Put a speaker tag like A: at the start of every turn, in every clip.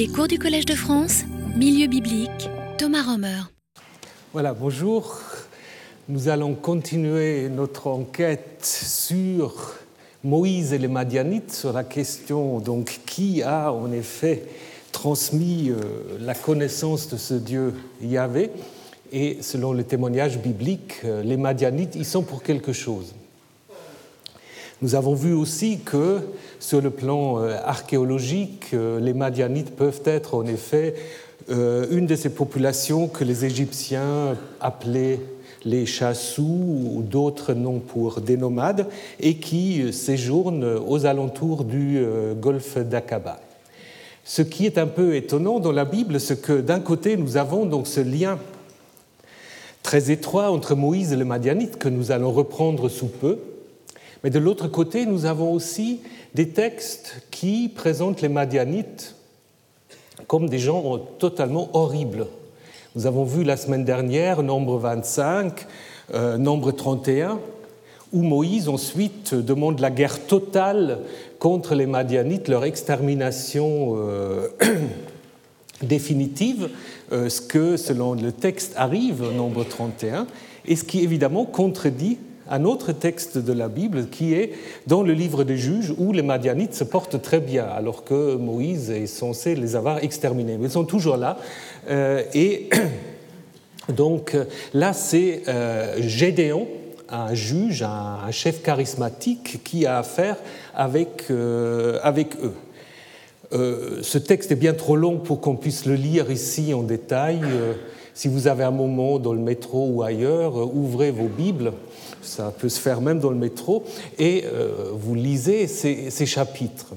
A: Les cours du Collège de France, Milieu biblique, Thomas Romer.
B: Voilà, bonjour. Nous allons continuer notre enquête sur Moïse et les Madianites, sur la question donc qui a en effet transmis euh, la connaissance de ce Dieu Yahvé. Et selon le témoignage biblique, euh, les Madianites, ils sont pour quelque chose. Nous avons vu aussi que sur le plan euh, archéologique, les Madianites peuvent être en effet une de ces populations que les Égyptiens appelaient les chassous ou d'autres noms pour des nomades et qui séjournent aux alentours du golfe d'Aqaba. Ce qui est un peu étonnant dans la Bible, c'est que d'un côté, nous avons donc ce lien très étroit entre Moïse et les Madianites que nous allons reprendre sous peu, mais de l'autre côté, nous avons aussi des textes qui présentent les Madianites comme des gens totalement horribles. Nous avons vu la semaine dernière Nombre 25, euh, Nombre 31, où Moïse ensuite demande la guerre totale contre les Madianites, leur extermination euh, définitive, euh, ce que, selon le texte, arrive nombre 31, et ce qui évidemment contredit un autre texte de la Bible qui est dans le livre des juges où les Madianites se portent très bien alors que Moïse est censé les avoir exterminés. Mais ils sont toujours là. Euh, et donc là, c'est Gédéon un juge, un chef charismatique qui a affaire avec, euh, avec eux. Euh, ce texte est bien trop long pour qu'on puisse le lire ici en détail. Euh, si vous avez un moment dans le métro ou ailleurs, ouvrez vos Bibles, ça peut se faire même dans le métro, et vous lisez ces, chapitres.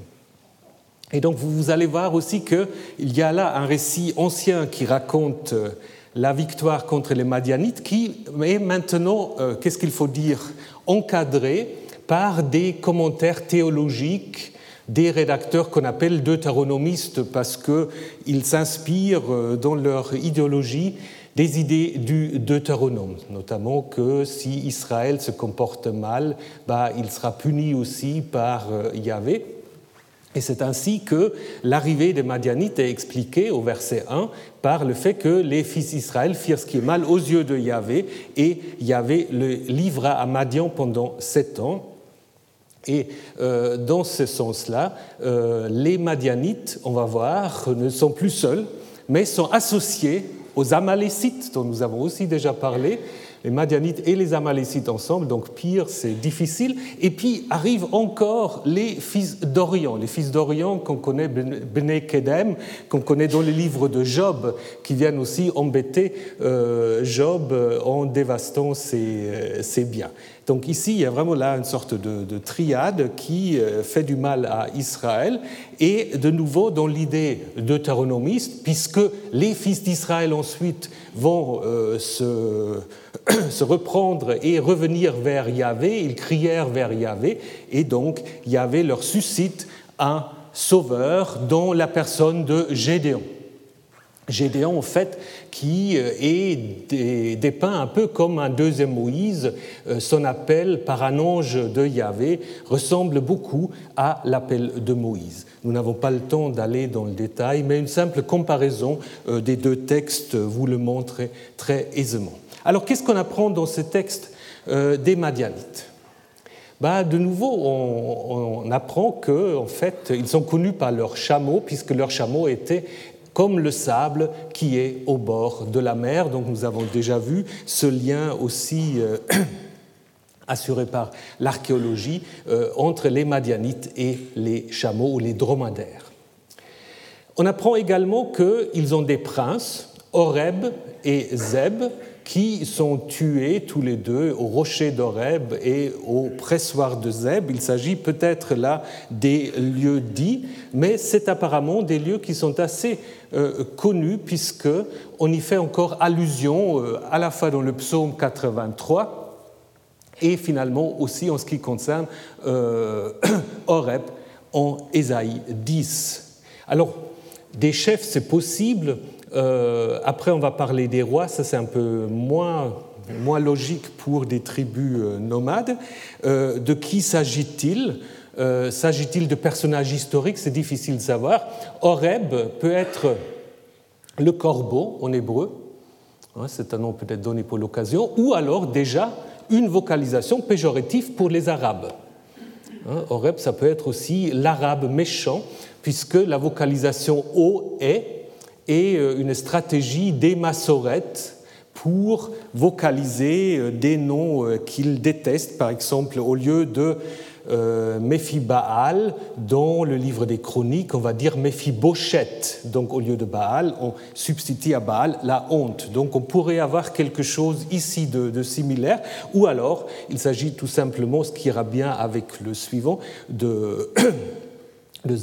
B: Et donc vous allez voir aussi qu'il y a là un récit ancien qui raconte la victoire contre les Madianites, qui est maintenant, euh, qu'est-ce qu'il faut dire, encadré par des commentaires théologiques des rédacteurs qu'on appelle deutéronomistes parce qu'ils s'inspirent euh, dans leur idéologie des idées du Deutéronome, notamment que si Israël se comporte mal, bah, il sera puni aussi par euh, Yahvé. Et c'est ainsi que l'arrivée des Madianites est expliquée au verset 1 par le fait que les fils d'Israël firent ce qui est mal aux yeux de Yahvé et Yahvé le livra à Madian pendant sept ans. Et euh, dans ce sens-là, euh, les Madianites, on va voir, ne sont plus seuls, mais sont associés aux Amalécites, dont nous avons aussi déjà parlé, les Madianites et les Amalécites ensemble, donc pire, c'est difficile. Et puis arrivent encore les fils d'Orient, les fils d'Orient qu'on connaît, Bene Kedem, qu'on connaît dans les livres de Job, qui viennent aussi embêter euh, Job en dévastant ses, euh, ses biens. Donc ici, il y a vraiment là une sorte de, triade qui euh, fait du mal à Israël, et de nouveau dans l'idée deutéronomiste, puisque les fils d'Israël ensuite vont euh, se, se, reprendre et revenir vers Yahvé, ils crièrent vers Yahvé, et donc Yahvé leur suscite un sauveur dans la personne de Gédéon. Gédéon, en fait, qui euh, est dépeint un peu comme un deuxième Moïse. Euh, son appel par un ange de Yahvé ressemble beaucoup à l'appel de Moïse. Nous n'avons pas le temps d'aller dans le détail, mais une simple comparaison euh, des deux textes vous le montre très aisément. Alors, qu'est-ce qu'on apprend dans ce texte des Madianites? Bah, de nouveau, on, on apprend qu'en en fait, ils sont connus par leurs chameaux, puisque leurs chameaux étaient comme le sable qui est au bord de la mer. Donc nous avons déjà vu ce lien aussi euh, assuré par l'archéologie euh, entre les Madianites et les chameaux ou les dromadaires. On apprend également qu'ils ont des princes, Horeb et Zeb, qui sont tués tous les deux au rocher d'Horeb et au pressoir de Zeb. Il s'agit peut-être là des lieux dits, mais c'est apparemment des lieux qui sont assez euh, connus puisque on y fait encore allusion euh, à la fois dans le psaume 83 et finalement aussi en ce qui concerne euh, en Ésaïe 10. Alors, des chefs, c'est possible, euh, après, on va parler des rois, ça c'est un peu moins, moins logique pour des tribus euh, nomades. Euh, de qui s'agit-il? S'agit-il de personnages historiques? C'est difficile de savoir. Horeb peut être le corbeau en hébreu, c'est un nom peut-être donné pour l'occasion, ou alors déjà une vocalisation péjorative pour les Arabes. Hein, Horeb, ça peut être aussi l'arabe méchant, puisque la vocalisation O est est euh, une stratégie des massorettes pour vocaliser euh, des noms euh, qu'ils détestent. Par exemple, au lieu de euh, Méphi-Baal, dans le livre des Chroniques, on va dire Méphi-Bochette. Donc au lieu de Baal, on substitue à Baal la honte. Donc on pourrait avoir quelque chose ici de, similaire, ou alors il s'agit tout simplement, ce qui ira bien avec le suivant, de de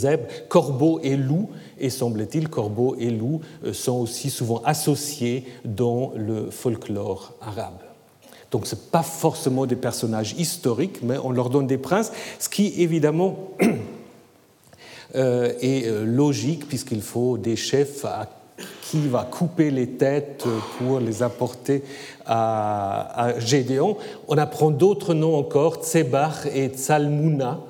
B: corbeau et loup, et semble-t-il, corbeau et loup euh, sont aussi souvent associés dans le folklore arabe. Donc ce pas forcément des personnages historiques, mais on leur donne des princes, ce qui évidemment euh, est euh, logique puisqu'il faut des chefs à qui va couper les têtes pour les apporter à, Gédéon. On apprend d'autres noms encore, Tsebar et Tsalmuna, euh,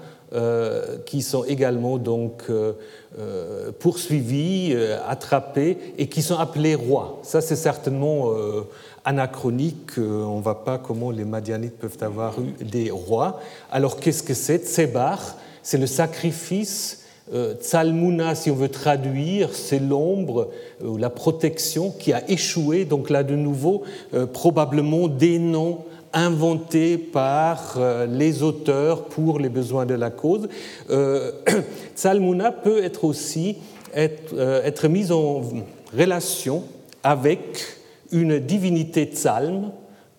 B: qui sont également donc euh, euh, poursuivis, attrapés et qui sont appelés rois. Ça, c'est certainement anachronique. On ne voit pas comment les Madianites peuvent avoir eu des rois. Alors, qu'est-ce que c'est? Tsebar, c'est le sacrifice. Tsalmuna, si on veut traduire, c'est l'ombre ou la protection qui a échoué. Donc là, de nouveau, probablement des noms inventé par euh, les auteurs pour les besoins de la cause. Euh, Tsalmuna peut être aussi être, euh, être mise en relation avec une divinité Tsalm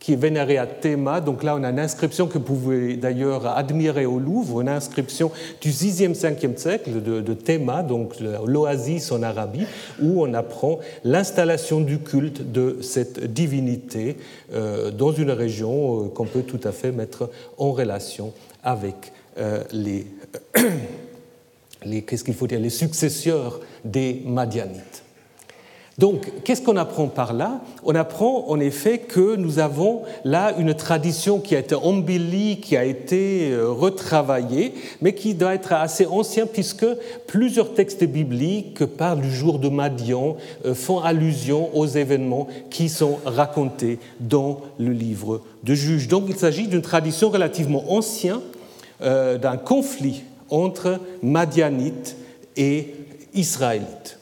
B: qui est vénéré à Théma. Donc là, on a une inscription que vous pouvez d'ailleurs admirer au Louvre, une inscription du 6e, 5e siècle de, Théma, donc l'oasis en Arabie, où on apprend l'installation du culte de cette divinité euh, dans une région euh, qu'on peut tout à fait mettre en relation avec euh, les, les qu'est-ce qu'il faut dire, les successeurs des Madianites. Donc, qu'est-ce qu'on apprend par là? On apprend en effet que nous avons là une tradition qui a été embellie, qui a été euh, retravaillée, mais qui doit être assez ancien puisque plusieurs textes bibliques parlent du jour de Madian, euh, font allusion aux événements qui sont racontés dans le livre de Juges. Donc, il s'agit d'une tradition relativement ancienne, euh, d'un conflit entre Madianites et Israélites.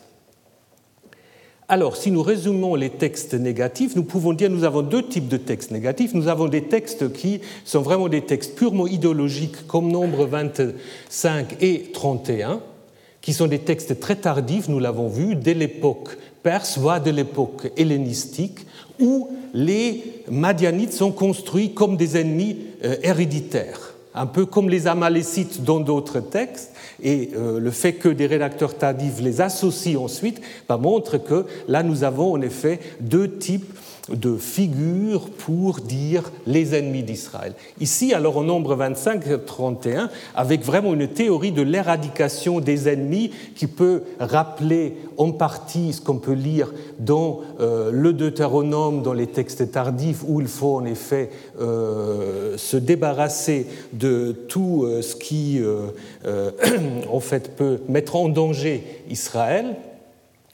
B: Alors, si nous résumons les textes négatifs, nous pouvons dire que nous avons deux types de textes négatifs. Nous avons des textes qui sont vraiment des textes purement idéologiques, comme nombre 25 et 31, qui sont des textes très tardifs, nous l'avons vu, dès l'époque perse, voire de l'époque hellénistique, où les Madianites sont construits comme des ennemis euh, héréditaires, un peu comme les Amalécites dans d'autres textes, et euh, le fait que des rédacteurs tardifs les associent ensuite bah, montre que là, nous avons en effet deux types de figures pour dire les ennemis d'Israël. Ici, alors au nombre 25-31, avec vraiment une théorie de l'éradication des ennemis qui peut rappeler en partie ce qu'on peut lire dans euh, le Deutéronome, dans les textes tardifs, où il faut en effet euh, se débarrasser de tout euh, ce qui en fait peut mettre en danger Israël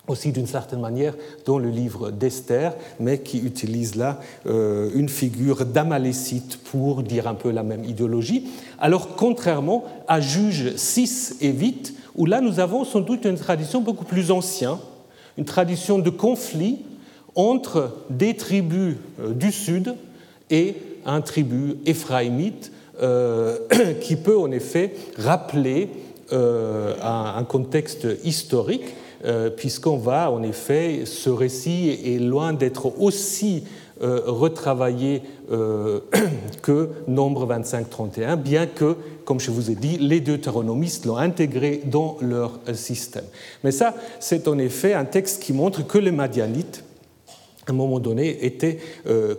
B: aussi d'une certaine manière dans le livre d'Esther, mais qui utilise là euh, une figure d'Amalécite pour dire un peu la même idéologie. Alors contrairement à Juge 6 et 8, où là nous avons sans doute une tradition beaucoup plus ancienne, une tradition de conflit entre des tribus euh, du sud et un tribu éphraïmite euh, qui peut en effet rappeler un contexte historique puisqu'on va, en effet, ce récit est loin d'être aussi euh, retravaillé euh, que Nombre 25-31, bien que, comme je vous ai dit, les deutéronomistes l'ont intégré dans leur système. Mais ça, c'est en effet un texte qui montre que les Madianites, à un moment donné, étaient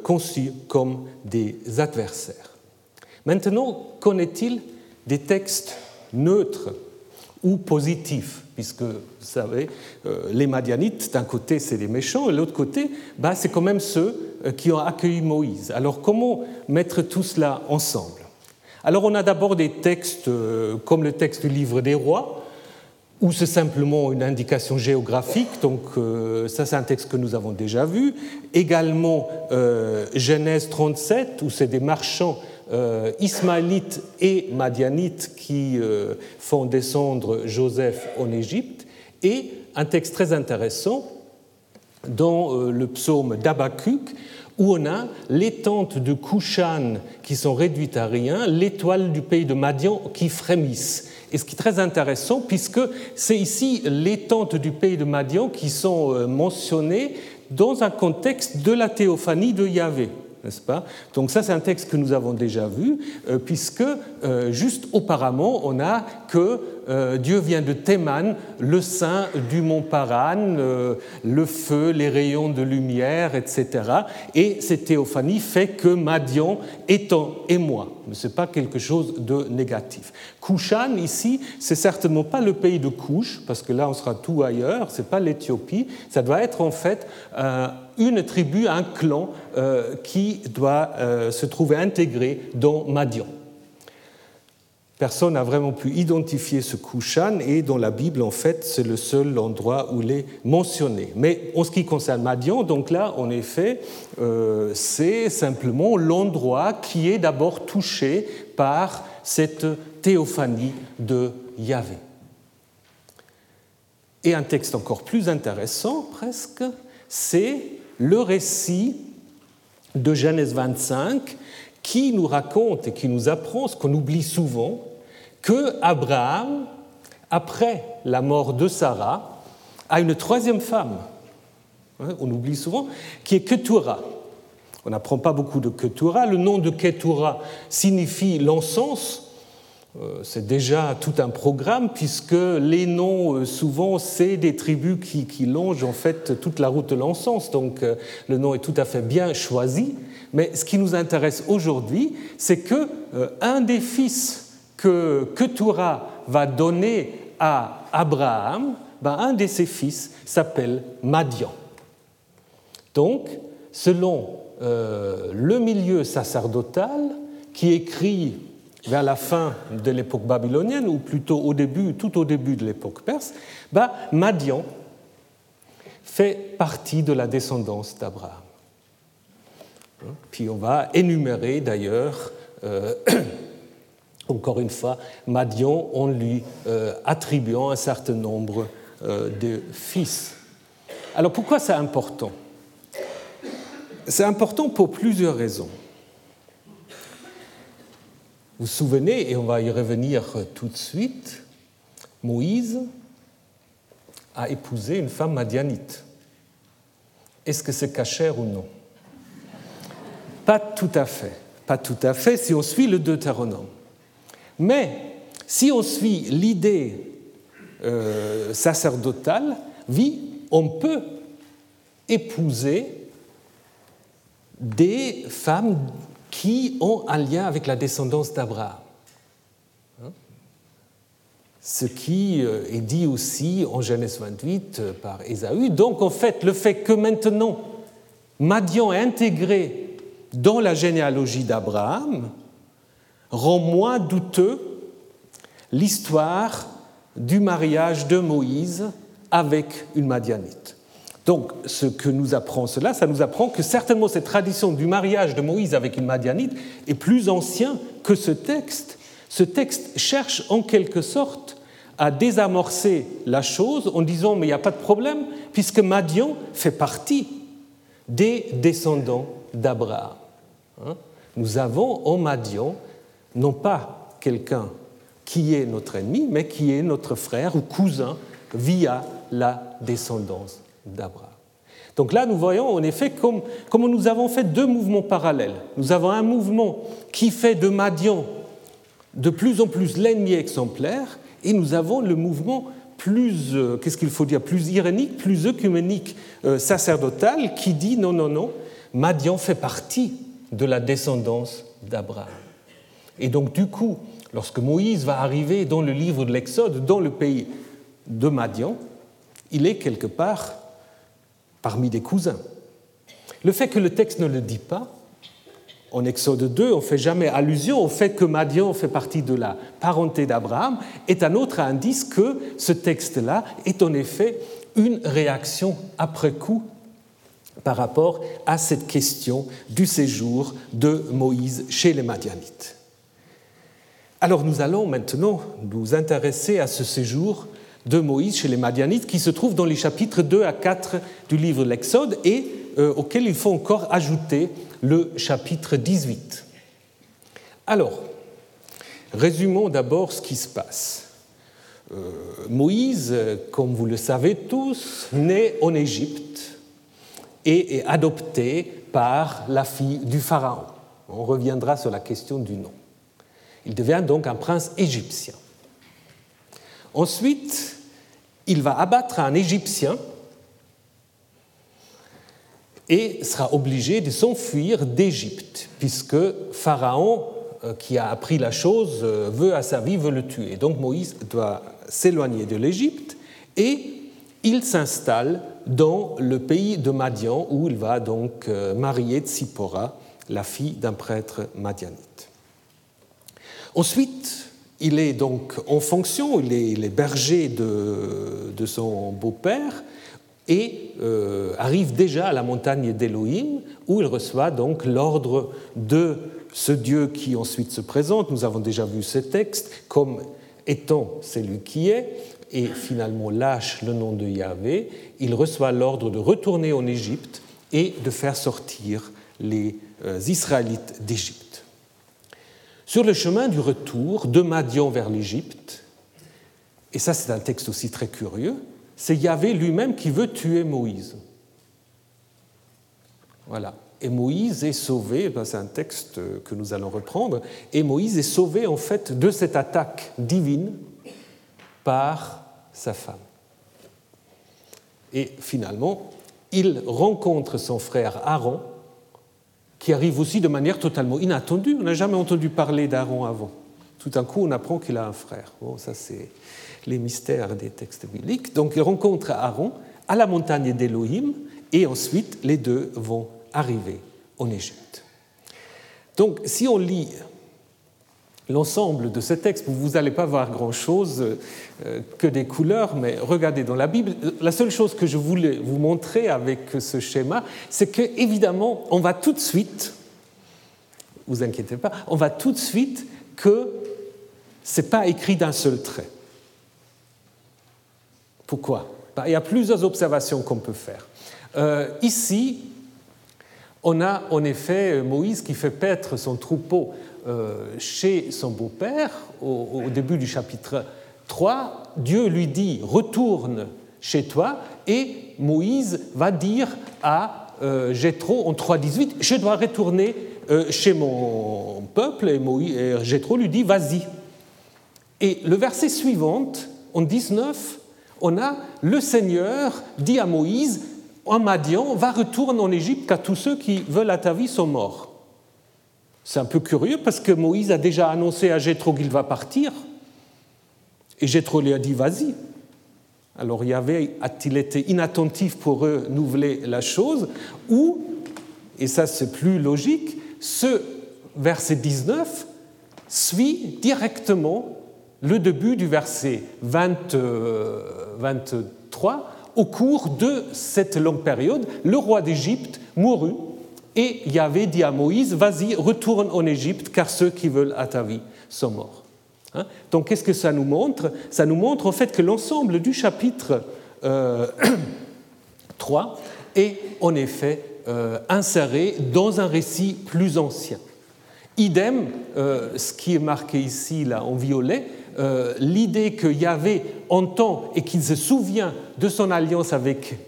B: conçus comme des adversaires. Maintenant, qu'en est-il des textes neutres ou positifs? Puisque, vous savez, euh, les Madianites, d'un côté, c'est des méchants, et de l'autre côté, bah, c'est quand même ceux euh, qui ont accueilli Moïse. Alors, comment mettre tout cela ensemble? Alors on a d'abord des textes euh, comme le texte du livre des rois, où c'est simplement une indication géographique, donc ça c'est un texte que nous avons déjà vu. Également Genèse 37, où c'est des marchands ismaélites et madianites qui font descendre Joseph en Égypte. Et un texte très intéressant dans le psaume d'Abacuc, où on a les tentes de Kushan qui sont réduites à rien, l'étoile du pays de Madian qui frémissent. Et ce qui est très intéressant, puisque c'est ici les tentes du pays de Madian qui sont euh, mentionnées dans un contexte de la théophanie de Yahvé n'est-ce pas? Donc ça, c'est un texte que nous avons déjà vu, euh, puisque euh, juste auparavant, on a que euh, Dieu vient de Théman, le sein du mont Paran, le feu, les rayons de lumière, etc. Et cette théophanie fait que Madian en émoi. Mais ce n'est pas quelque chose de négatif. Kushan, ici, c'est certainement pas le pays de Kush, parce que là, on sera tout ailleurs, c'est pas l'Éthiopie. Ça doit être en fait une tribu, un clan euh, qui doit euh, se trouver intégré dans Madian. Personne n'a vraiment pu identifier ce Kushan et dans la Bible, en fait, c'est le seul endroit où il est mentionné. Mais en ce qui concerne Madian, donc là, en effet, euh, c'est simplement l'endroit qui est d'abord touché par cette théophanie de Yahvé. Et un texte encore plus intéressant, presque, c'est le récit de Genèse 25 qui nous raconte et qui nous apprend ce qu'on oublie souvent, que Abraham, après la mort de Sarah, a une troisième femme, hein, on oublie souvent, qui est Ketura. On n'apprend pas beaucoup de Ketura. Le nom de Ketura signifie l'encens, euh, c'est déjà tout un programme puisque les noms, euh, souvent, c'est des tribus qui, longent en fait toute la route de l'encens. Donc euh, le nom est tout à fait bien choisi. Mais ce qui nous intéresse aujourd'hui, c'est que un des fils que Ketura va donner à Abraham, ben, un de ses fils s'appelle Madian. Donc, selon le milieu sacerdotal, qui écrit vers la fin de l'époque babylonienne, ou plutôt tout au début de l'époque perse, bah, Madian fait partie de la descendance d'Abraham. Puis on va énumérer d'ailleurs, euh, encore une fois, Madian en lui euh, attribuant un certain nombre euh, de fils. Alors pourquoi c'est important? C'est important pour plusieurs raisons. Vous vous souvenez, et on va y revenir tout de suite, Moïse a épousé une femme madianite. Est-ce que c'est cachère ou non? Pas tout à fait. Pas tout à fait si on suit le Deutéronome. Mais si on suit l'idée euh, sacerdotale, oui, on peut épouser des femmes qui ont un lien avec la descendance d'Abraham. Hein? Ce qui euh, est dit aussi en Genèse 28 euh, par Ésaü. Donc en fait, le fait que maintenant Madian est intégré dans la généalogie d'Abraham rend moins douteux l'histoire du mariage de Moïse avec une Madianite. Donc, ce que nous apprend cela, ça nous apprend que certainement cette tradition du mariage de Moïse avec une Madianite est plus ancien que ce texte. Ce texte cherche en quelque sorte à désamorcer la chose en disant mais il n'y a pas de problème puisque Madian fait partie des descendants d'Abraham. Hein. Nous avons en Madian non pas quelqu'un qui est notre ennemi, mais qui est notre frère ou cousin via la descendance d'Abraham. Donc là, nous voyons en effet comme, nous avons fait deux mouvements parallèles. Nous avons un mouvement qui fait de Madian de plus en plus l'ennemi exemplaire, et nous avons le mouvement plus, euh, qu'est-ce qu'il faut dire, plus irénique, plus œcuménique, euh, sacerdotal, qui dit non, non, non, Madian fait partie de la descendance d'Abraham. Et donc, du coup, lorsque Moïse va arriver dans le livre de l'Exode, dans le pays de Madian, il est quelque part parmi des cousins. Le fait que le texte ne le dit pas, en Exode 2, on ne fait jamais allusion au fait que Madian fait partie de la parenté d'Abraham, est un autre indice que ce texte-là est en effet une réaction après coup par rapport à cette question du séjour de Moïse chez les Madianites. Alors nous allons maintenant nous intéresser à ce séjour de Moïse chez les Madianites qui se trouve dans les chapitres 2 à 4 du livre de l'Exode et euh, auquel il faut encore ajouter le chapitre 18. Alors, résumons d'abord ce qui se passe. Euh, Moïse, comme vous le savez tous, naît en Égypte et est adopté par la fille du Pharaon. On reviendra sur la question du nom. Il devient donc un prince égyptien. Ensuite, il va abattre un Égyptien et sera obligé de s'enfuir d'Égypte, puisque Pharaon, euh, qui a appris la chose, euh, veut à sa vie, le tuer. Donc Moïse doit s'éloigner de l'Égypte et il s'installe dans le pays de Madian, où il va donc euh, marier Tsipora, la fille d'un prêtre madianite. Ensuite, il est donc en fonction, il est, berger de, son beau-père, et euh, arrive déjà à la montagne d'Élohim, où il reçoit donc l'ordre de ce Dieu qui ensuite se présente. Nous avons déjà vu ce texte comme étant celui qui est, et finalement lâche le nom de Yahvé. Il reçoit l'ordre de retourner en Égypte et de faire sortir les euh, Israélites d'Égypte. Sur le chemin du retour de Madian vers l'Égypte, et ça c'est un texte aussi très curieux, c'est Yahvé lui-même qui veut tuer Moïse. Voilà. Et Moïse est sauvé, c'est un texte que nous allons reprendre, et Moïse est sauvé en fait de cette attaque divine par sa femme. Et finalement, il rencontre son frère Aaron, qui arrive aussi de manière totalement inattendue. On n'a jamais entendu parler d'Aaron avant. Tout d'un coup, on apprend qu'il a un frère. Bon, ça c'est les mystères des textes bibliques. Donc il rencontre Aaron à la montagne d'Élohim et ensuite les deux vont arriver en Égypte. Donc si on lit l'ensemble de ce texte, vous n'allez pas voir grand-chose euh, que des couleurs, mais regardez dans la Bible, la seule chose que je voulais vous montrer avec ce schéma, c'est que évidemment, on va tout de suite, vous inquiétez pas, on va tout de suite que c'est pas écrit d'un seul trait. Pourquoi? Ben, Il y a plusieurs observations qu'on peut faire. Euh, ici, on a en effet Moïse qui fait paître son troupeau euh, chez son beau-père au, début du chapitre 3. Dieu lui dit Retourne chez toi, et Moïse va dire à euh, Jéthro en 3.18 Je dois retourner chez mon peuple, et, Moïse, et Jéthro lui dit Vas-y. Et le verset suivant, en 19, on a le Seigneur dit à Moïse, en Madian, va retourner en Égypte car tous ceux qui veulent à ta vie sont morts. C'est un peu curieux parce que Moïse a déjà annoncé à Jéthro qu'il va partir. Et Jéthro lui a dit vas-y. Alors Yahvé a-t-il été inattentif pour renouveler la chose Ou, et ça c'est plus logique, ce verset 19 suit directement le début du verset 23, euh, au cours de cette longue période, le roi d'Égypte mourut et Yahvé dit à Moïse, vas-y, retourne en Égypte, car ceux qui veulent à ta vie sont morts. Hein? Donc qu'est-ce que ça nous montre? Ça nous montre en fait que l'ensemble du chapitre 3 euh, est en effet euh, inséré dans un récit plus ancien. Idem, ce qui est marqué ici là, en violet, euh, l'idée que Yahvé entend et qu'il se souvient de son alliance avec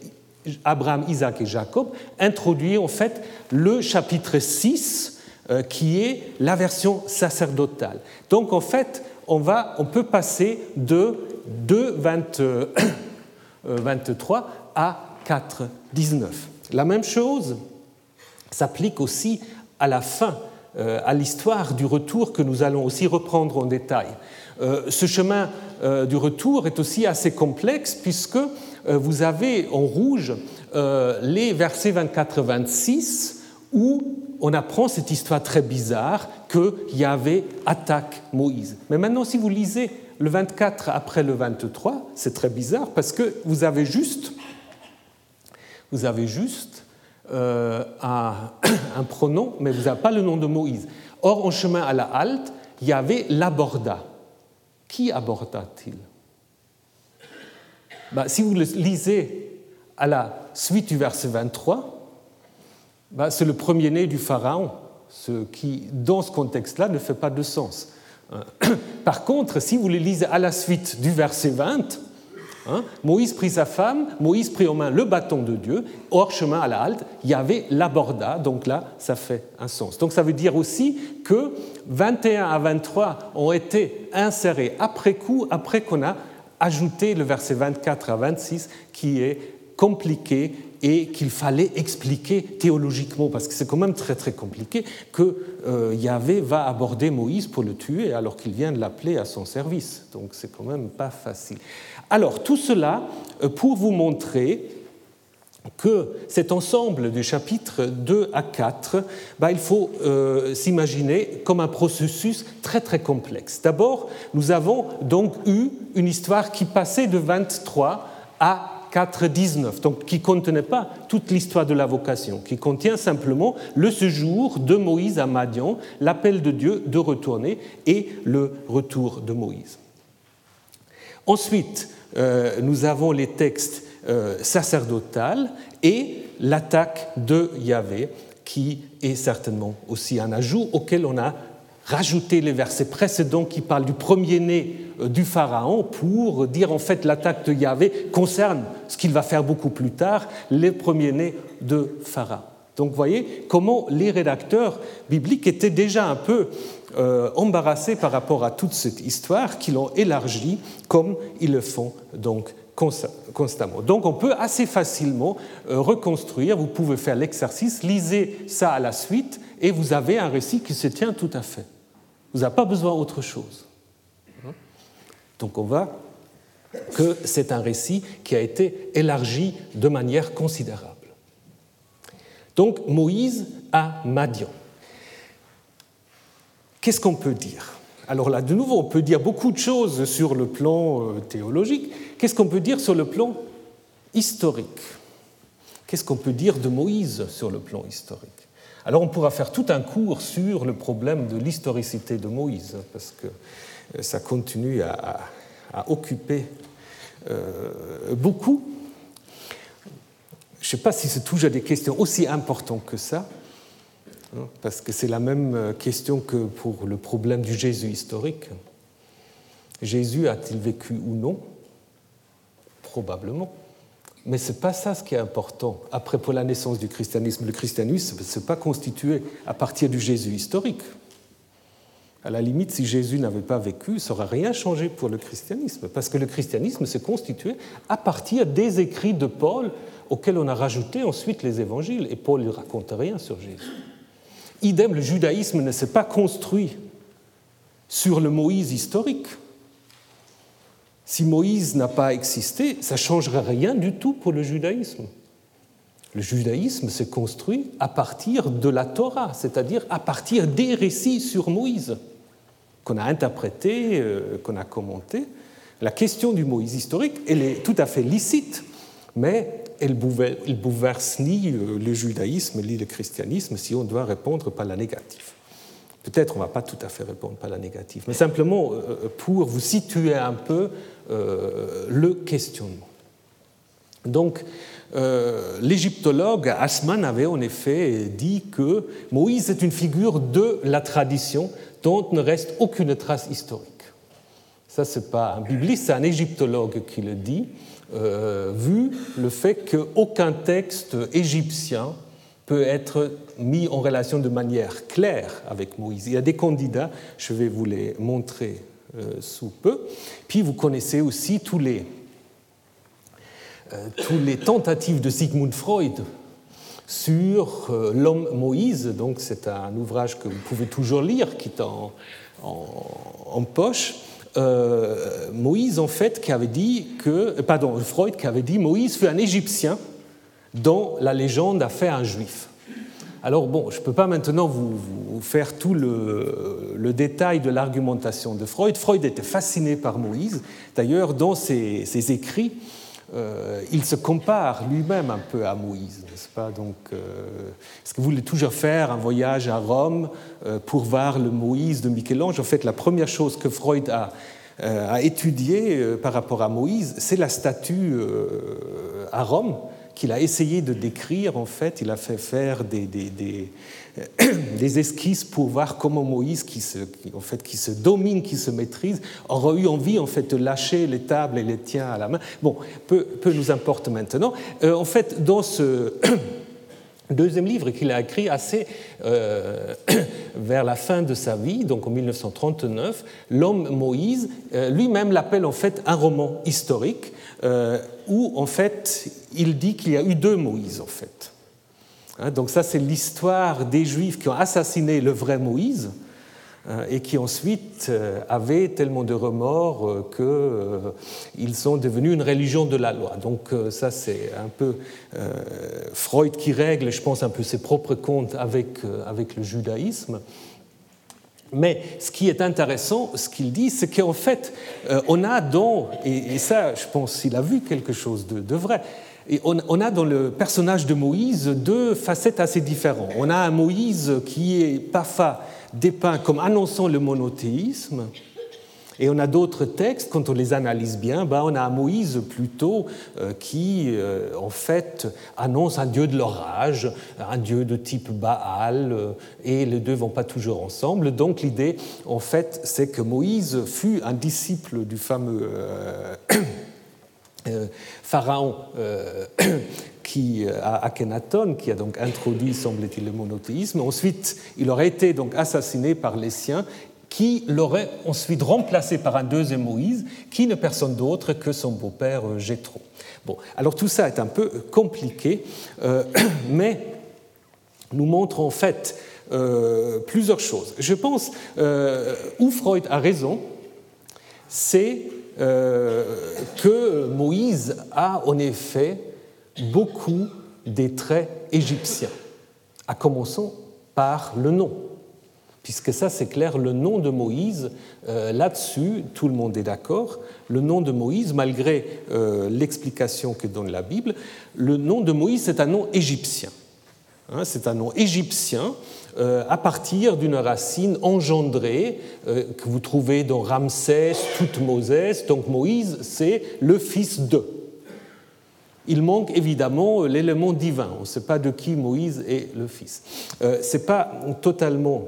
B: Abraham, Isaac et Jacob, introduit en fait le chapitre 6, euh, qui est la version sacerdotale. Donc en fait, on, peut passer de 2, 23 euh, à 4, 19. La même chose s'applique aussi à la fin, à l'histoire du retour que nous allons aussi reprendre en détail. Euh, ce chemin euh, du retour est aussi assez complexe puisque euh, vous avez en rouge les versets 24 26 où on apprend cette histoire très bizarre que Yahvé attaque Moïse. Mais maintenant, si vous lisez le 24 après le 23, c'est très bizarre parce que vous avez juste, un, un, pronom, mais vous n'avez pas le nom de Moïse. Or, en chemin à la halte, Yahvé l'aborda. Qui aborda-t-il? Ben, Si vous le lisez à la suite du verset 23, ben, c'est le premier-né du Pharaon, ce qui, dans ce contexte-là, ne fait pas de sens. Euh, par contre, si vous le lisez à la suite du verset 20, hein, Moïse prit sa femme, Moïse prit en main le bâton de Dieu, hors chemin à la halte, il y avait l'aborda, donc là, ça fait un sens. Donc ça veut dire aussi que 21 à 23 ont été insérés après coup, après qu'on a ajouté le verset 24 à 26, qui est compliqué et qu'il fallait expliquer théologiquement, parce que c'est quand même très très compliqué, que euh, Yahvé va aborder Moïse pour le tuer alors qu'il vient de l'appeler à son service. Donc c'est quand même pas facile. Alors tout cela euh, pour vous montrer que cet ensemble du chapitre 2 à 4, bah, il faut euh, s'imaginer comme un processus très très complexe. D'abord, nous avons donc eu une histoire qui passait de 23 à 4.19, donc qui ne contenait pas toute l'histoire de la vocation, qui contient simplement le séjour de Moïse à Madian, l'appel de Dieu de retourner et le retour de Moïse. Ensuite, nous avons les textes euh, sacerdotaux et l'attaque de Yahvé, qui est certainement aussi un ajout auquel on a rajouter les versets précédents qui parlent du premier-né euh, du Pharaon pour dire en fait l'attaque de Yahvé concerne ce qu'il va faire beaucoup plus tard, les premiers-nés de Pharaon. Donc vous voyez comment les rédacteurs bibliques étaient déjà un peu euh, embarrassés par rapport à toute cette histoire, qu'ils l'ont élargie comme ils le font donc constamment. Donc on peut assez facilement euh, reconstruire, vous pouvez faire l'exercice, lisez ça à la suite et vous avez un récit qui se tient tout à fait. Vous n'avez pas besoin d'autre chose. Donc on voit que c'est un récit qui a été élargi de manière considérable. Donc Moïse à Madian. Qu'est-ce qu'on peut dire? Alors là, de nouveau, on peut dire beaucoup de choses sur le plan euh, théologique. Qu'est-ce qu'on peut dire sur le plan historique? Qu'est-ce qu'on peut dire de Moïse sur le plan historique? Alors on pourra faire tout un cours sur le problème de l'historicité de Moïse, parce que euh, ça continue à, occuper euh, beaucoup. Je ne sais pas si c'est toujours des questions aussi importantes que ça, parce que c'est la même euh, question que pour le problème du Jésus historique. Jésus a-t-il vécu ou non? Probablement. Mais ce n'est pas ça ce qui est important. Après, pour la naissance du christianisme, le christianisme ne s'est pas constitué à partir du Jésus historique. À la limite, si Jésus n'avait pas vécu, ça n'aurait rien changé pour le christianisme, parce que le christianisme s'est constitué à partir des écrits de Paul auxquels on a rajouté ensuite les évangiles, et Paul ne raconte rien sur Jésus. Idem, le judaïsme ne s'est pas construit sur le Moïse historique. Si Moïse n'a pas existé, ça ne changerait rien du tout pour le judaïsme. Le judaïsme s'est construit à partir de la Torah, c'est-à-dire à partir des récits sur Moïse, qu'on a interprétés, euh, qu'on a commentés. La question du Moïse historique, elle est tout à fait licite, mais elle bouleverse ni euh, le judaïsme ni le christianisme si on doit répondre par la négative. Peut-être on ne va pas tout à fait répondre par la négative, mais simplement euh, pour vous situer un peu euh, le questionnement. Donc, euh, l'égyptologue Asman avait en effet dit que Moïse est une figure de la tradition dont ne reste aucune trace historique. Ça, ce n'est pas un bibliste, c'est un égyptologue qui le dit, vu le fait qu'aucun texte égyptien peut être mis en relation de manière claire avec Moïse. Il y a des candidats, je vais vous les montrer euh, sous peu. Puis vous connaissez aussi tous les, euh, tous les tentatives de Sigmund Freud sur euh, l'homme Moïse. Donc c'est un ouvrage que vous pouvez toujours lire, qui est en, poche. Moïse, en fait, qui avait dit que, pardon, Freud qui avait dit Moïse fut un Égyptien dont la légende a fait un juif. Alors bon, je ne peux pas maintenant vous, faire tout le, détail de l'argumentation de Freud. Freud était fasciné par Moïse. D'ailleurs, dans ses, écrits, euh, il se compare lui-même un peu à Moïse, n'est-ce pas? Donc, euh, est-ce que vous voulez toujours faire un voyage à Rome euh, pour voir le Moïse de Michel-Ange? En fait, la première chose que Freud a, a étudiée par rapport à Moïse, c'est la statue à Rome qu'il a essayé de décrire. En fait, il a fait faire des, des, esquisses pour voir comment Moïse, qui se, en fait, qui se domine, qui se maîtrise, aura eu envie en fait de lâcher les tables et les tiens à la main. Bon, peu, peu nous importe maintenant. Euh, en fait, dans ce deuxième livre qu'il a écrit assez euh, vers la fin de sa vie, donc en 1939, l'homme Moïse, euh, lui-même l'appelle en fait un roman historique euh, où en fait il dit qu'il y a eu deux Moïse en fait. Hein, donc ça c'est l'histoire des Juifs qui ont assassiné le vrai Moïse euh, et qui ensuite euh, avaient tellement de remords qu'ils sont devenus une religion de la loi. Donc ça c'est un peu Freud qui règle, je pense, un peu ses propres comptes avec, avec le judaïsme. Mais ce qui est intéressant, ce qu'il dit, c'est qu'en fait, euh, on a dans, et, ça, je pense qu'il a vu quelque chose de, vrai, et on, a dans le personnage de Moïse deux facettes assez différentes. On a un Moïse qui est parfois dépeint comme annonçant le monothéisme, et on a d'autres textes, quand on les analyse bien, ben on a un Moïse plutôt euh, qui, euh, en fait, annonce un dieu de l'orage, un dieu de type Baal, euh, et les deux vont pas toujours ensemble. Donc l'idée, en fait, c'est que Moïse fut un disciple du fameux pharaon qui, à Akhenaton, qui a donc introduit, semble-t-il, le monothéisme. Ensuite, il aurait été donc assassiné par les siens qui l'aurait ensuite remplacé par un deuxième Moïse, qui n'est personne d'autre que son beau-père euh, Jéthro. Bon, alors tout ça est un peu compliqué, euh, mais nous montre en fait euh, plusieurs choses. Je pense où Freud a raison, c'est que Moïse a en effet beaucoup des traits égyptiens, à commencer par le nom. Puisque ça c'est clair, le nom de Moïse, euh, là-dessus, tout le monde est d'accord, le nom de Moïse, malgré euh, l'explication que donne la Bible, le nom de Moïse c'est un nom égyptien. Hein, c'est un nom égyptien. euh, à partir d'une racine engendrée que vous trouvez dans Ramsès, Toutmoses, donc Moïse c'est le fils de. Il manque évidemment l'élément divin. On ne sait pas de qui Moïse est le fils. Ce n'est pas totalement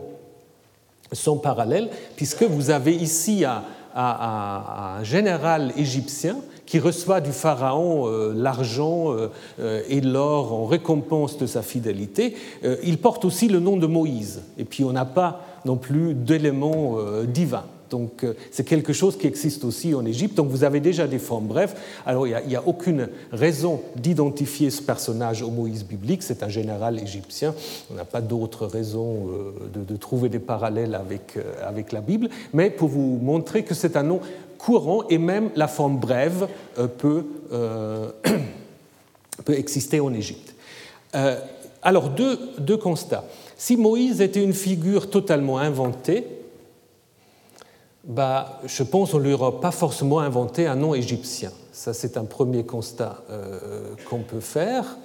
B: sont parallèles, puisque vous avez ici un, général égyptien qui reçoit du pharaon euh, l'argent euh, euh, et l'or en récompense de sa fidélité. il porte aussi le nom de Moïse, et puis on n'a pas non plus d'éléments divins. Donc c'est quelque chose qui existe aussi en Égypte. Donc vous avez déjà des formes brèves. Alors il n'y a, aucune raison d'identifier ce personnage au Moïse biblique. C'est un général égyptien. On n'a pas d'autre raison euh, de, trouver des parallèles avec, avec la Bible. Mais pour vous montrer que c'est un nom courant et même la forme brève peut, peut exister en Égypte. alors deux, deux constats. Si Moïse était une figure totalement inventée, bah, je pense qu'on ne lui aura pas forcément inventé un nom égyptien. Ça, c'est un premier constat euh, qu'on peut faire.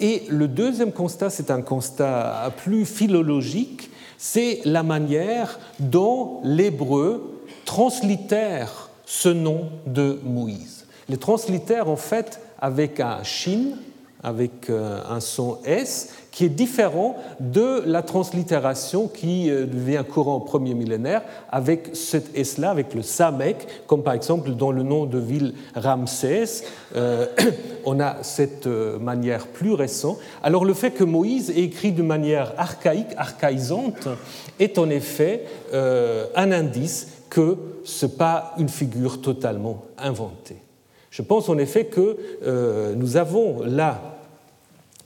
B: Et le deuxième constat, c'est un constat plus philologique, c'est la manière dont l'hébreu translittère ce nom de Moïse. Les translittère en fait avec un shin, avec euh, un son S, qui est différent de la translittération qui euh, devient courant au premier millénaire avec cet S-là, avec le Samek, comme par exemple dans le nom de ville Ramsès, euh, on a cette manière plus récente. Alors le fait que Moïse ait écrit de manière archaïque, archaïsante, est en effet un indice que ce n'est pas une figure totalement inventée. Je pense en effet que nous avons là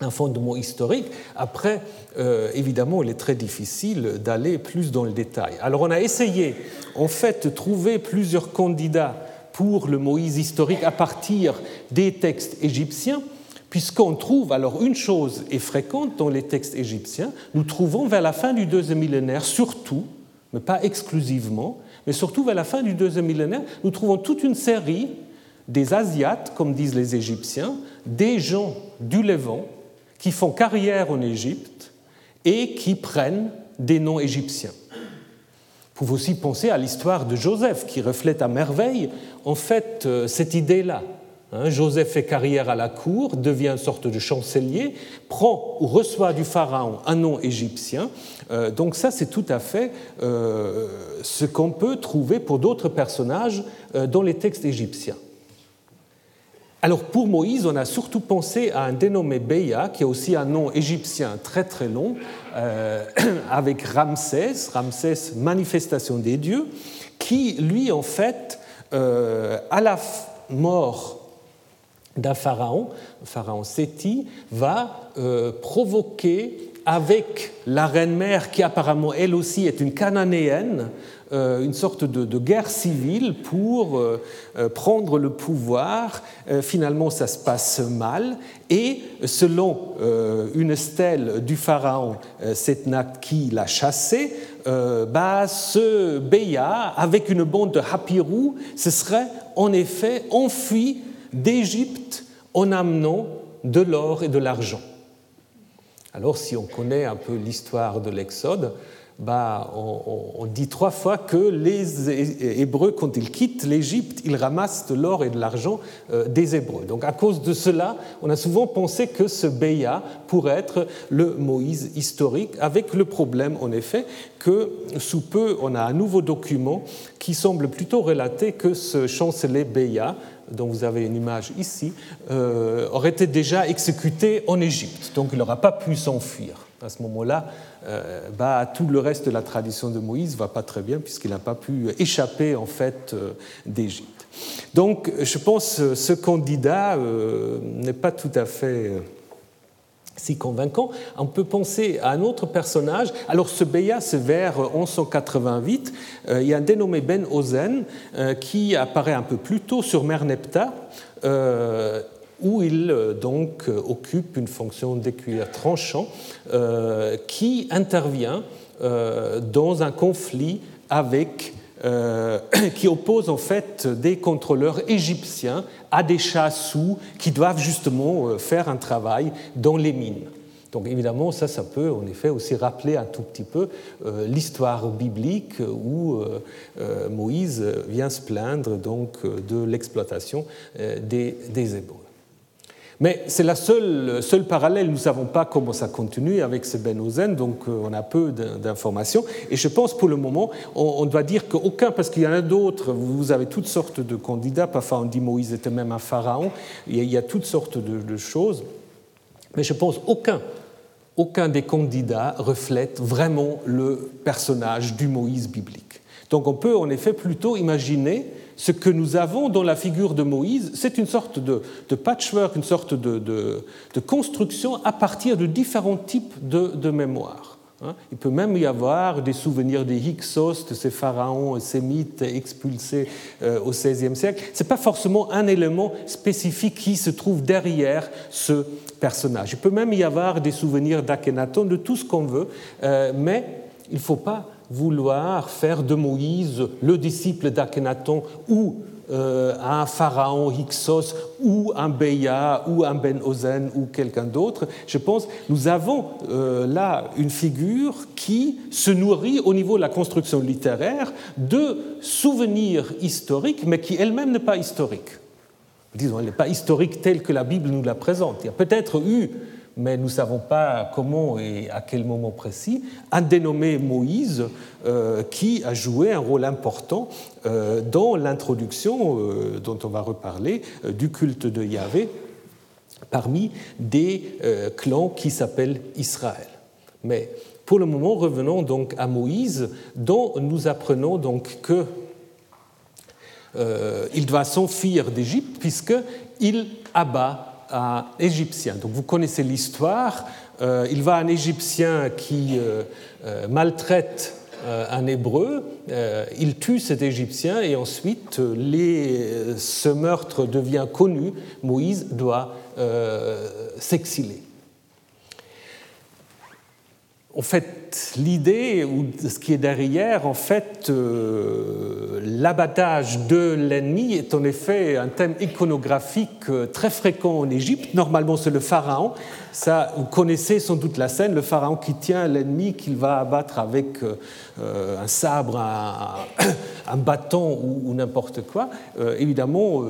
B: un fondement historique. Après, euh, évidemment, il est très difficile d'aller plus dans le détail. Alors on a essayé, en fait, de trouver plusieurs candidats pour le Moïse historique à partir des textes égyptiens, puisqu'on trouve, alors une chose est fréquente dans les textes égyptiens, nous trouvons vers la fin du deuxième millénaire surtout, mais pas exclusivement, mais surtout vers la fin du deuxième millénaire, nous trouvons toute une série des Asiates, comme disent les Égyptiens, des gens du Levant qui font carrière en Égypte et qui prennent des noms égyptiens. Vous pouvez aussi penser à l'histoire de Joseph, qui reflète à merveille en fait euh, cette idée-là. Hein, Joseph fait carrière à la cour, devient une sorte de chancelier, prend ou reçoit du pharaon un nom égyptien. Euh, donc ça, c'est tout à fait euh, ce qu'on peut trouver pour d'autres personnages dans les textes égyptiens. Alors pour Moïse, on a surtout pensé à un dénommé Beya, qui a aussi un nom égyptien très très long, euh, avec Ramsès, Ramsès, manifestation des dieux, qui lui en fait, euh, à la mort d'un pharaon, pharaon Séti, va euh, provoquer avec la reine-mère, qui apparemment elle aussi est une cananéenne, euh, une sorte de, guerre civile pour euh, prendre le pouvoir. Finalement, ça se passe mal. Et selon une stèle du pharaon Setnat qui l'a chassé, bah, ce Béa, avec une bande de Hapirou, se serait en effet enfui d'Égypte en amenant de l'or et de l'argent. Alors, si on connaît un peu l'histoire de l'Exode, bah, on, dit trois fois que les Hébreux, quand ils quittent l'Égypte, ils ramassent de l'or et de l'argent euh, des Hébreux. Donc à cause de cela, on a souvent pensé que ce Béa pourrait être le Moïse historique, avec le problème en effet que sous peu, on a un nouveau document qui semble plutôt relater que ce chancelier Béa, dont vous avez une image ici, euh, aurait été déjà exécuté en Égypte. Donc il n'aura pas pu s'enfuir à ce moment-là, euh, bah, tout le reste de la tradition de Moïse va pas très bien puisqu'il n'a pas pu échapper en fait euh, d'Égypte. Donc, je pense que ce candidat n'est pas tout à fait si convaincant. On peut penser à un autre personnage. Alors, ce Béa, c'est vers 1188. il y a un dénommé Ben Ozen qui apparaît un peu plus tôt sur Merneptah où il euh, donc euh, occupe une fonction d'écuyer tranchant euh, qui intervient dans un conflit avec qui oppose en fait des contrôleurs égyptiens à des chassous qui doivent justement faire un travail dans les mines. Donc évidemment, ça, ça peut en effet aussi rappeler un tout petit peu l'histoire biblique où Moïse vient se plaindre donc de l'exploitation des, des Hébreux. Mais c'est la seule, seule parallèle. Nous ne savons pas comment ça continue avec ce Ben Ozen, donc euh, on a peu d'informations. Et je pense pour le moment, on, doit dire qu'aucun, parce qu'il y en a d'autres, vous avez toutes sortes de candidats. Parfois on dit Moïse était même un pharaon. Il y a, toutes sortes de, choses. Mais je pense aucun aucun des candidats reflète vraiment le personnage du Moïse biblique. Donc on peut en effet plutôt imaginer ce que nous avons dans la figure de Moïse, c'est une sorte de, patchwork, une sorte de, construction à partir de différents types de, mémoires. Hein. Il peut même y avoir des souvenirs des Hyksos, de ces pharaons sémites expulsés euh, au XVIe siècle. Ce n'est pas forcément un élément spécifique qui se trouve derrière ce personnage. Il peut même y avoir des souvenirs d'Akhenaton, de tout ce qu'on veut, euh, mais il ne faut pas vouloir faire de Moïse le disciple d'Akhenaton ou euh, un pharaon Hyksos ou un Béa ou un Ben Ozen ou quelqu'un d'autre. Je pense nous avons euh, là une figure qui se nourrit au niveau de la construction littéraire de souvenirs historiques, mais qui elle-même n'est pas historique. Disons, elle n'est pas historique telle que la Bible nous la présente. Il y a peut-être eu mais nous ne savons pas comment et à quel moment précis, un dénommé Moïse euh, qui a joué un rôle important euh, dans l'introduction, euh, dont on va reparler, du culte de Yahvé parmi des clans qui s'appellent Israël. Mais pour le moment, revenons donc à Moïse, dont nous apprenons donc que il doit s'enfuir d'Égypte puisqu'il abat un Égyptien. Donc vous connaissez l'histoire. Euh, il va à un Égyptien qui euh, euh, maltraite un Hébreu, il tue cet Égyptien et ensuite ce meurtre devient connu. Moïse doit s'exiler. En fait, l'idée ou ce qui est derrière, en fait, euh, l'abattage de l'ennemi est en effet un thème iconographique euh, très fréquent en Égypte. Normalement, c'est le pharaon. Ça, vous connaissez sans doute la scène, le pharaon qui tient l'ennemi qu'il va abattre avec euh, un sabre, un, bâton ou, n'importe quoi. évidemment,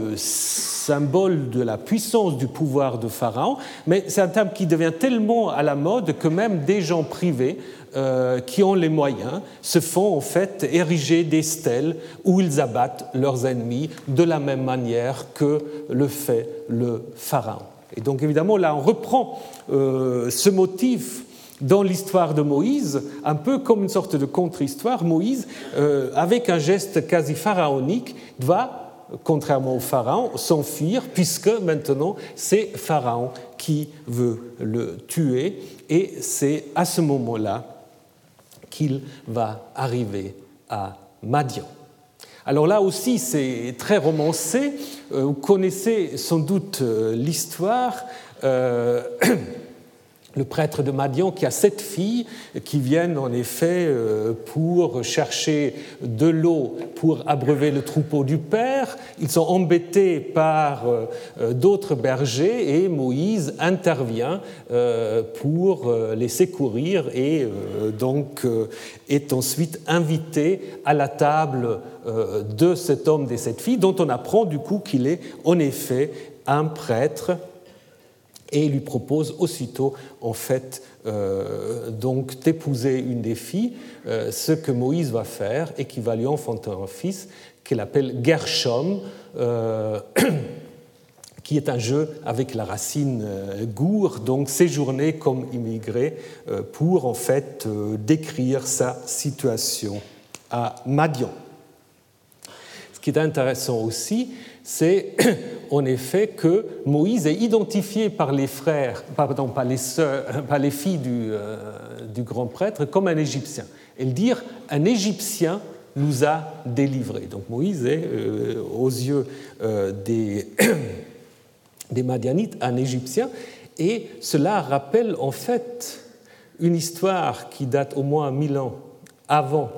B: symbole de la puissance du pouvoir de Pharaon, mais c'est un thème qui devient tellement à la mode que même des gens privés euh, qui ont les moyens se font en fait ériger des stèles où ils abattent leurs ennemis de la même manière que le fait le Pharaon. Et donc évidemment là on reprend euh, ce motif dans l'histoire de Moïse, un peu comme une sorte de contre-histoire, Moïse, euh, avec un geste quasi pharaonique, va contrairement au Pharaon, s'enfuir, puisque maintenant c'est Pharaon qui veut le tuer, et c'est à ce moment-là qu'il va arriver à Madian. Alors là aussi, c'est très romancé. Euh, vous connaissez sans doute euh, l'histoire. le prêtre de Madian qui a sept filles qui viennent en effet euh, pour chercher de l'eau pour abreuver le troupeau du père. Ils sont embêtés par euh, euh, d'autres bergers et Moïse intervient pour les secourir et donc est ensuite invité à la table de cet homme des sept filles dont on apprend du coup qu'il est en effet un prêtre et lui propose aussitôt en fait euh, donc d'épouser une des filles, euh, ce que Moïse va faire et qui va lui enfanter un fils qu'il appelle Gershom, euh, qui est un jeu avec la racine gour, donc séjourner comme immigré pour en fait décrire sa situation à Madian. Ce qui est intéressant aussi, c'est en effet que Moïse est identifié par les frères, pardon, par les, par les filles euh, du, grand prêtre comme un Égyptien. Et le dire un Égyptien nous a délivrés. Donc Moïse est, euh, aux yeux euh, des, des Madianites, un Égyptien. Et cela rappelle en fait une histoire qui date au moins mille ans avant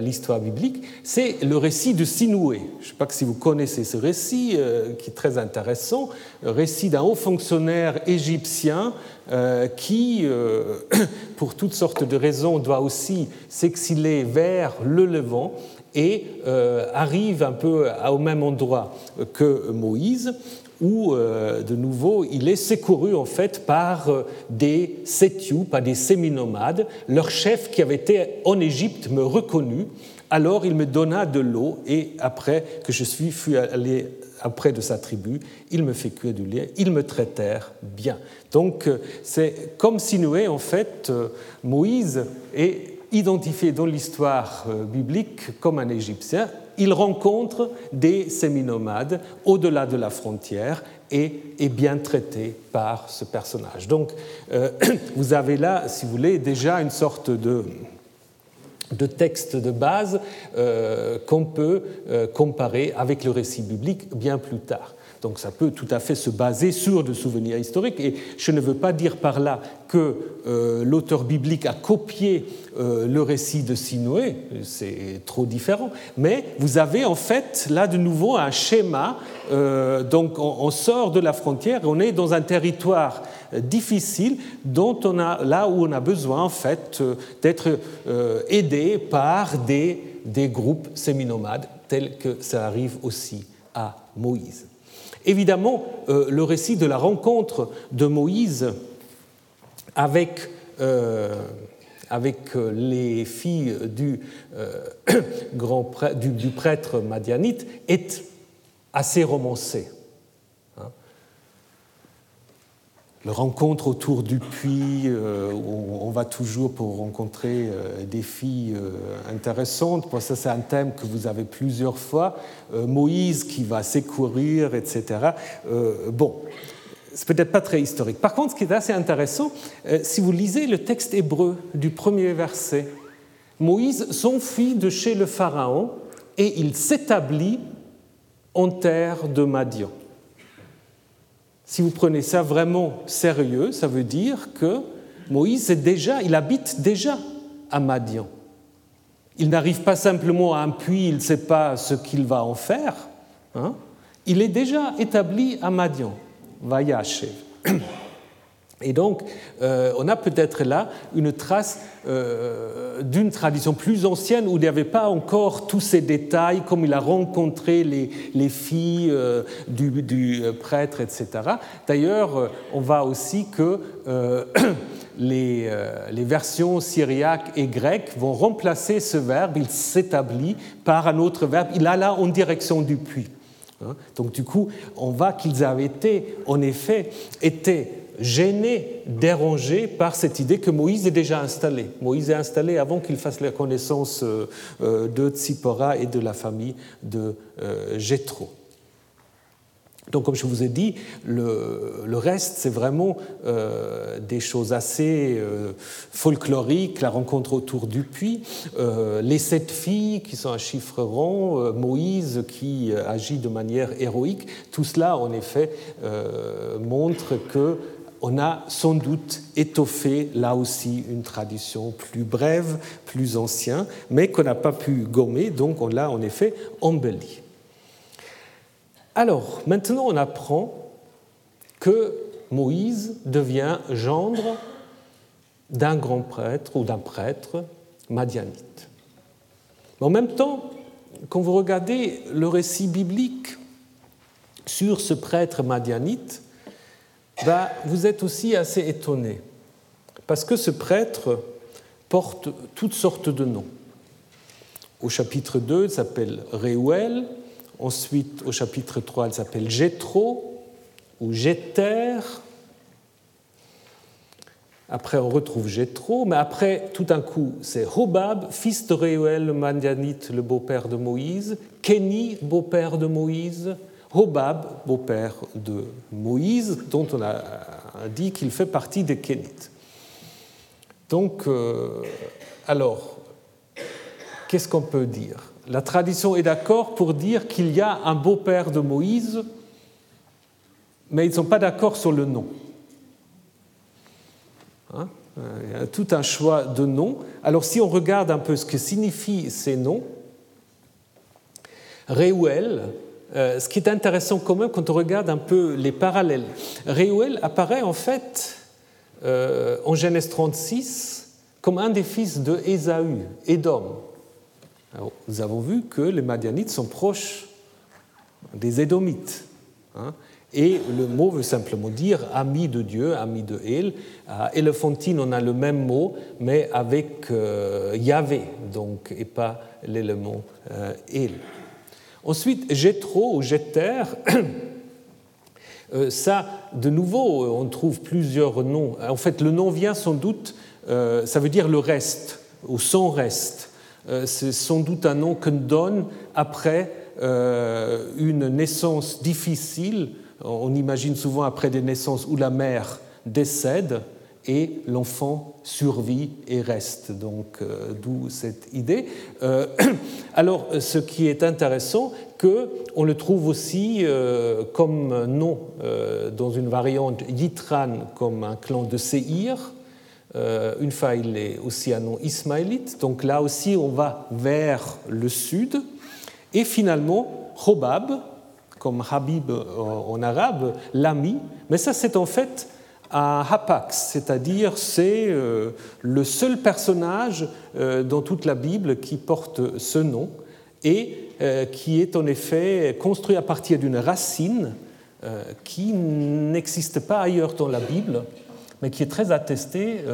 B: l'histoire biblique, c'est le récit de Sinoué. Je ne sais pas si vous connaissez ce récit, euh, qui est très intéressant, le récit d'un haut fonctionnaire égyptien euh, qui, pour toutes sortes de raisons, doit aussi s'exiler vers le Levant et arrive un peu au même endroit que Moïse où, euh, de nouveau, il est secouru en fait par euh, des Sétiou, par des séminomades. Leur chef qui avait été en Égypte me reconnut, alors il me donna de l'eau et après que je suis fui allé auprès de sa tribu, il me fait cuire du lait, ils me traitèrent bien. Donc euh, c'est comme Sinoué, en fait, Moïse est identifié dans l'histoire biblique comme un Égyptien il rencontre des séminomades au-delà de la frontière et est bien traité par ce personnage. Donc euh, vous avez là, si vous voulez, déjà une sorte de, texte de base euh, qu'on peut euh, comparer avec le récit biblique bien plus tard. Donc ça peut tout à fait se baser sur des souvenirs historiques. Et je ne veux pas dire par là que euh, l'auteur biblique a copié euh, le récit de Sinoué, c'est trop différent. Mais vous avez en fait là de nouveau un schéma. Euh, donc on, sort de la frontière, on est dans un territoire difficile dont on a, là où on a besoin en fait d'être aidé par des, des groupes séminomades tels que ça arrive aussi à Moïse. Évidemment, euh, le récit de la rencontre de Moïse avec, euh, euh, les filles du prêtre madianite est assez romancé. Le rencontre autour du puits, euh, on va toujours pour rencontrer euh, des filles euh, intéressantes. ça, c'est un thème que vous avez plusieurs fois. Moïse qui va secourir, etc. bon, c'est peut-être pas très historique. Par contre, ce qui est assez intéressant, si vous lisez le texte hébreu du premier verset, Moïse s'enfuit de chez le Pharaon et il s'établit en terre de Madian. Si vous prenez ça vraiment sérieux, ça veut dire que Moïse est déjà, il habite déjà à Madian. Il n'arrive pas simplement à un puits, il ne sait pas ce qu'il va en faire. Hein. Il est déjà établi à Madian, Vayachev. Et donc, euh, on a peut-être là une trace euh, d'une tradition plus ancienne où il n'y avait pas encore tous ces détails, comme il a rencontré les, filles euh, du, prêtre, etc. D'ailleurs, on voit aussi que les, les, versions syriaques et grecques vont remplacer ce verbe, il s'établit, par un autre verbe, il a là en direction du puits. Hein? Donc du coup, on voit qu'ils avaient été, en effet, été gêné, dérangé par cette idée que Moïse est déjà installé. Moïse est installé avant qu'il fasse la connaissance euh, euh, de Tzipora et de la famille de euh, Jéthro. Donc, comme je vous ai dit, le, reste, c'est vraiment des choses assez folkloriques, la rencontre autour du puits, les sept filles qui sont un chiffre rond, Moïse qui agit de manière héroïque. Tout cela, en effet, montre que on a sans doute étoffé là aussi une tradition plus brève, plus ancienne, mais qu'on n'a pas pu gommer, donc on l'a en effet embelli. Alors, maintenant on apprend que Moïse devient gendre d'un grand prêtre ou d'un prêtre madianite. En même temps, quand vous regardez le récit biblique sur ce prêtre madianite, bah, vous êtes aussi assez étonné, parce que ce prêtre porte toutes sortes de noms. Au chapitre 2, il s'appelle Réuel, ensuite au chapitre 3, il s'appelle Jétro ou Jéter. Après, on retrouve Jétro, mais après, tout d'un coup, c'est Hobab, fils de Réuel, le le beau-père de Moïse, Kenny, beau-père de Moïse, Hobab, beau-père de Moïse, dont on a dit qu'il fait partie des Kénites. Donc, euh, alors, qu'est-ce qu'on peut dire? La tradition est d'accord pour dire qu'il y a un beau-père de Moïse, mais ils ne sont pas d'accord sur le nom. Hein Il y a tout un choix de noms. Alors, si on regarde un peu ce que signifient ces noms, Réuel, euh, ce qui est intéressant quand même quand on regarde un peu les parallèles. Réuel apparaît en fait euh, en Genèse 36 comme un des fils de Ésaü, Édom. Nous avons vu que les Madianites sont proches des Édomites. Hein. et le mot veut simplement dire ami de Dieu, ami de El. À Éléphantine, on a le même mot, mais avec euh, Yahvé, donc, et pas l'élément El. Ensuite, Jétro ou Jéter, euh, ça, de nouveau, on trouve plusieurs noms. En fait, le nom vient sans doute, euh, ça veut dire le reste, ou son reste. Euh, c'est sans doute un nom qu'on donne après une naissance difficile. On imagine souvent après des naissances où la mère décède et l'enfant survit et reste. Donc, euh, d'où cette idée. Euh, alors, ce qui est intéressant, que on le trouve aussi euh, comme nom dans une variante Yitran, comme un clan de Seir. Une fois, il est aussi un nom ismaélite. Donc là aussi, on va vers le sud. Et finalement, Hobab, comme Habib en arabe, l'ami. Mais ça, c'est en fait à Hapax, c'est-à-dire c'est euh, le seul personnage euh, dans toute la Bible qui porte ce nom et euh, qui est en effet construit à partir d'une racine qui n'existe pas ailleurs dans la Bible, mais qui est très attestée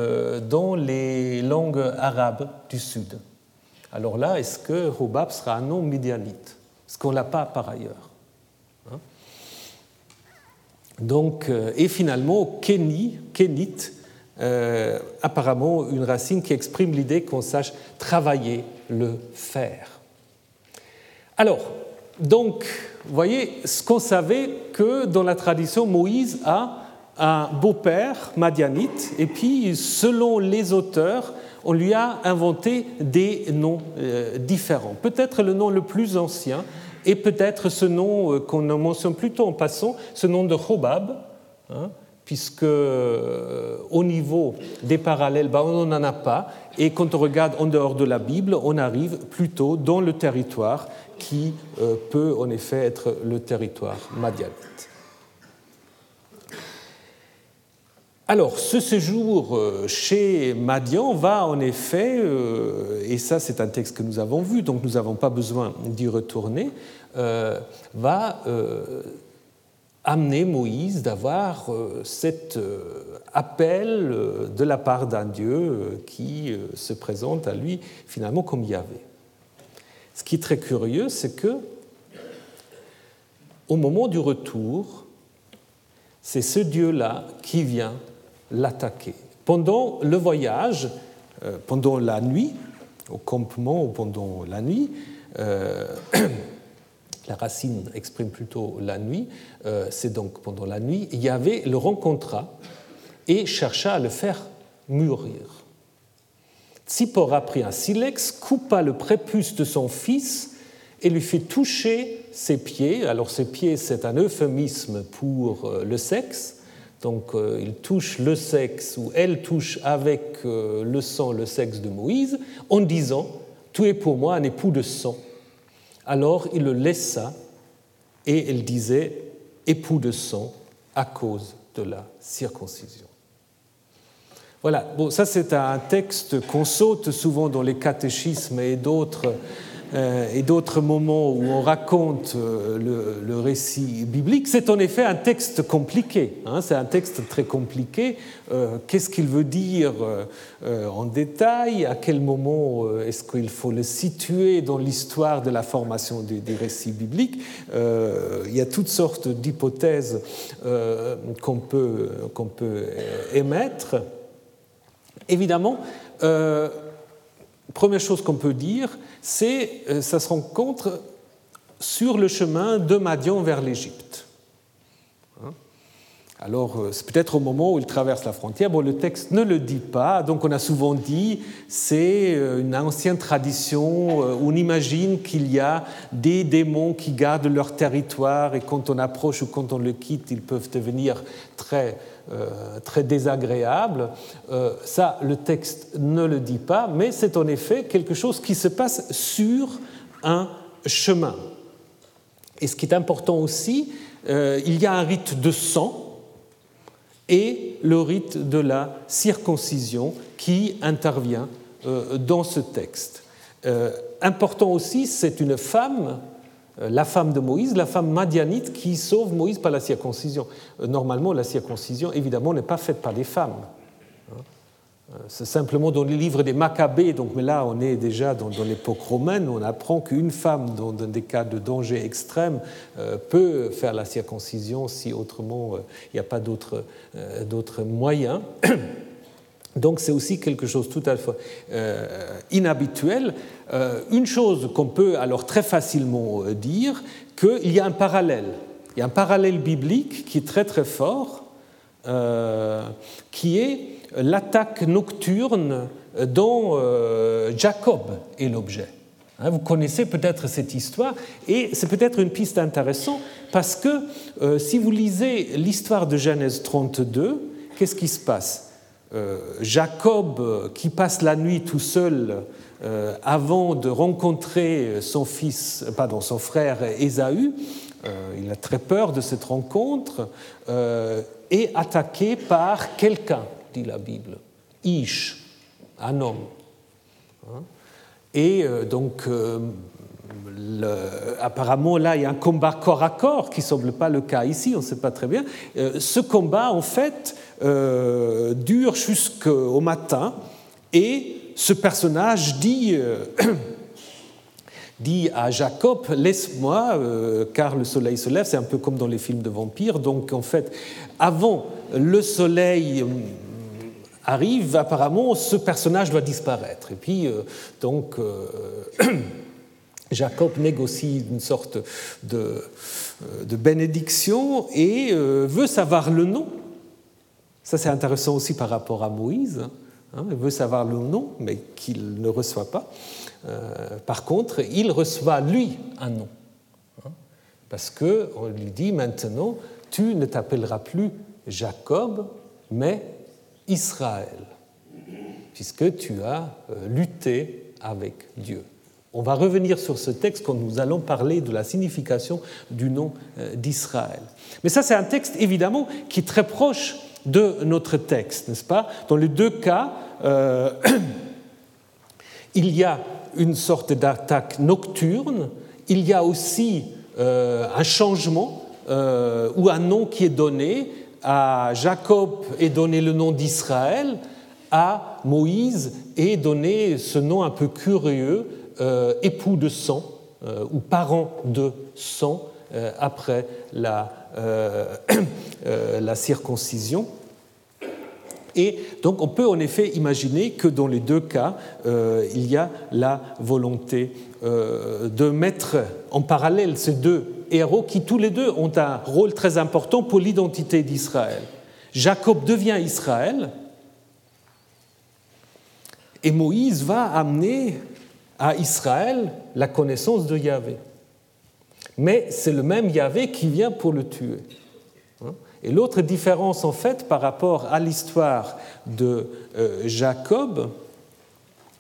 B: dans les langues arabes du Sud. Alors là, est-ce que Hobab sera un nom médianite Est-ce qu'on ne l'a pas par ailleurs donc, euh, et finalement, Kenny, Kenite, euh, apparemment une racine qui exprime l'idée qu'on sache travailler le fer. Alors, donc, vous voyez, ce qu'on savait que dans la tradition, Moïse a un beau-père madianite, et puis, selon les auteurs, on lui a inventé des noms euh, différents. Peut-être le nom le plus ancien, et peut-être ce nom euh, qu'on mentionne plutôt en passant, ce nom de Hobab, hein, puisque au niveau des parallèles, ben, on n'en a pas, et quand on regarde en dehors de la Bible, on arrive plutôt dans le territoire qui peut en effet être le territoire madianite. Alors, ce séjour euh, chez Madian va en effet, euh, et ça c'est un texte que nous avons vu, donc nous n'avons pas besoin d'y retourner, euh, va amener Moïse d'avoir cet appel de la part d'un Dieu qui se présente à lui finalement comme Yahvé. Ce qui est très curieux, c'est que au moment du retour, c'est ce Dieu-là qui vient l'attaquer. Pendant le voyage, euh, pendant la nuit, au campement pendant la nuit, euh, la racine exprime plutôt la nuit, euh, c'est donc pendant la nuit, il y avait le rencontra et chercha à le faire mûrir. Tsippora prit un silex, coupa le prépuce de son fils et lui fit toucher ses pieds. Alors ses pieds, c'est un euphémisme pour le sexe. Donc euh, il touche le sexe, ou elle touche avec euh, le sang le sexe de Moïse, en disant Tu es pour moi un époux de sang. Alors il le laissa, et elle disait Époux de sang à cause de la circoncision. Voilà, bon, ça c'est un texte qu'on saute souvent dans les catéchismes et d'autres et d'autres moments où on raconte euh, le, récit biblique, c'est en effet un texte compliqué. Hein, c'est un texte très compliqué. Euh, qu'est-ce qu'il veut dire en détail? À quel moment est-ce qu'il faut le situer dans l'histoire de la formation des, récits bibliques? Il y a toutes sortes d'hypothèses qu'on peut, qu'on peut émettre. Évidemment, première chose qu'on peut dire, c'est euh, ça se rencontre sur le chemin de Madian vers l'Égypte. Hein? Alors, euh, c'est peut-être au moment où il traverse la frontière. Bon, le texte ne le dit pas, donc on a souvent dit c'est euh, une ancienne tradition on imagine qu'il y a des démons qui gardent leur territoire et quand on approche ou quand on le quitte, ils peuvent devenir très très désagréable. Euh, ça, le texte ne le dit pas, mais c'est en effet quelque chose qui se passe sur un chemin. Et ce qui est important aussi, euh, il y a un rite de sang et le rite de la circoncision qui intervient dans ce texte. important aussi, c'est une femme euh, la femme de Moïse, la femme madianite qui sauve Moïse par la circoncision. Euh, normalement, la circoncision, évidemment, n'est pas faite par les femmes. Hein. Euh, c'est simplement dans les livres des Maccabées, donc, mais là on est déjà dans, l'époque romaine, on apprend qu'une femme, dans, des cas de danger extrême, peut faire la circoncision si autrement il n'y a pas d'autres moyens. Donc c'est aussi quelque chose tout à fait inhabituel. Euh, une chose qu'on peut alors très facilement euh, dire, qu'il y a un parallèle. Il y a un parallèle biblique qui est très très fort, euh, qui est l'attaque nocturne dont Jacob est l'objet. Hein, vous connaissez peut-être cette histoire et c'est peut-être une piste intéressante parce que si vous lisez l'histoire de Genèse 32, qu'est-ce qui se passe? Jacob qui passe la nuit tout seul euh, avant de rencontrer son fils, pardon, son frère Ésaü, euh, il a très peur de cette rencontre, euh, est attaqué par quelqu'un, dit la Bible, Ish, un homme. Hein? Et donc, apparemment, là, il y a un combat corps à corps, qui semble pas le cas ici, on ne sait pas très bien. ce combat, en fait, dure jusqu'au matin et ce personnage dit, euh, dit à Jacob, laisse-moi, euh, car le soleil se lève, c'est un peu comme dans les films de vampires, donc en fait, avant le soleil euh, arrive, apparemment, ce personnage doit disparaître. Et puis, donc, Jacob négocie une sorte de, de bénédiction et veut savoir le nom. Ça, c'est intéressant aussi par rapport à Moïse. Hein, il veut savoir le nom, mais qu'il ne reçoit pas. Euh, par contre, il reçoit lui un nom. Hein, parce qu'on lui dit maintenant, tu ne t'appelleras plus Jacob, mais Israël, puisque tu as euh, lutté avec Dieu. On va revenir sur ce texte quand nous allons parler de la signification du nom euh, d'Israël. Mais ça, c'est un texte évidemment qui est très proche de notre texte, n'est-ce pas? Dans les deux cas, euh, il y a une sorte d'attaque nocturne, il y a aussi euh, un changement euh, ou un nom qui est donné. À Jacob est donné le nom d'Israël, à Moïse est donné ce nom un peu curieux, époux de sang ou parent de sang après la la circoncision. Et donc on peut en effet imaginer que dans les deux cas, euh, il y a la volonté euh, de mettre en parallèle ces deux héros qui tous les deux ont un rôle très important pour l'identité d'Israël. Jacob devient Israël et Moïse va amener à Israël la connaissance de Yahvé. Mais c'est le même Yahvé qui vient pour le tuer. Et l'autre différence, en fait, par rapport à l'histoire de euh, Jacob,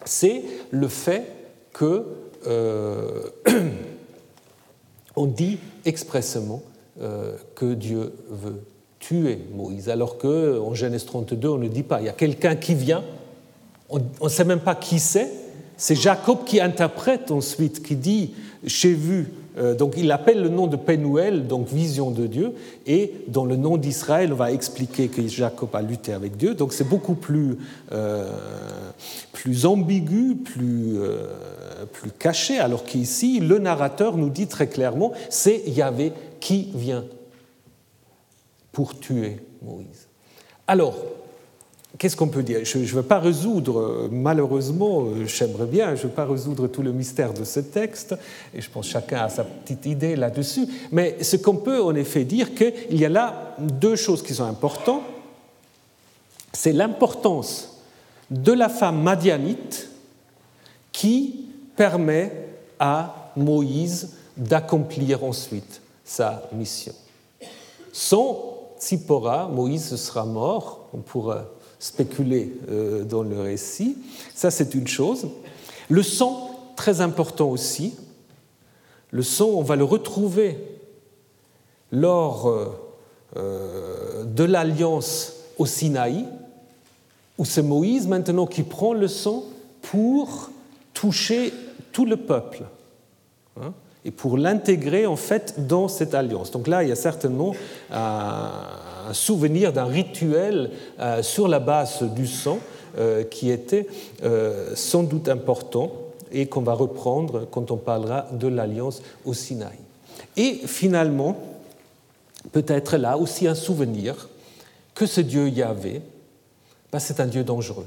B: c'est le fait que euh, on dit expressément euh, que Dieu veut tuer Moïse, alors qu'en Genèse 32, on ne dit pas. Il y a quelqu'un qui vient, on ne sait même pas qui c'est. C'est Jacob qui interprète ensuite, qui dit J'ai vu donc il appelle le nom de Pénuel, donc vision de Dieu, et dans le nom d'Israël, on va expliquer que Jacob a lutté avec Dieu. Donc c'est beaucoup plus, euh, plus ambigu, plus, euh, plus caché, alors qu'ici, le narrateur nous dit très clairement, c'est Yahvé qui vient pour tuer Moïse. Alors, qu'est-ce qu'on peut dire? Je ne veux pas résoudre, malheureusement, euh, j'aimerais bien, je ne veux pas résoudre tout le mystère de ce texte, et je pense chacun a sa petite idée là-dessus, mais ce qu'on peut en effet dire, qu'il y a là deux choses qui sont importantes. C'est l'importance de la femme madianite qui permet à Moïse d'accomplir ensuite sa mission. Sans Tsipora, Moïse sera mort, on pourra spéculer euh, dans le récit. Ça, c'est une chose. Le sang, très important aussi. Le sang, on va le retrouver lors euh, euh, de l'alliance au Sinaï, où c'est Moïse maintenant qui prend le sang pour toucher tout le peuple hein, et pour l'intégrer en fait dans cette alliance. Donc là, il y a certainement souvenir d'un rituel euh, sur la base du sang euh, qui était euh, sans doute important et qu'on va reprendre quand on parlera de l'alliance au Sinaï. Et finalement, peut-être là aussi un souvenir que ce Dieu Yahvé, ben c'est un Dieu dangereux.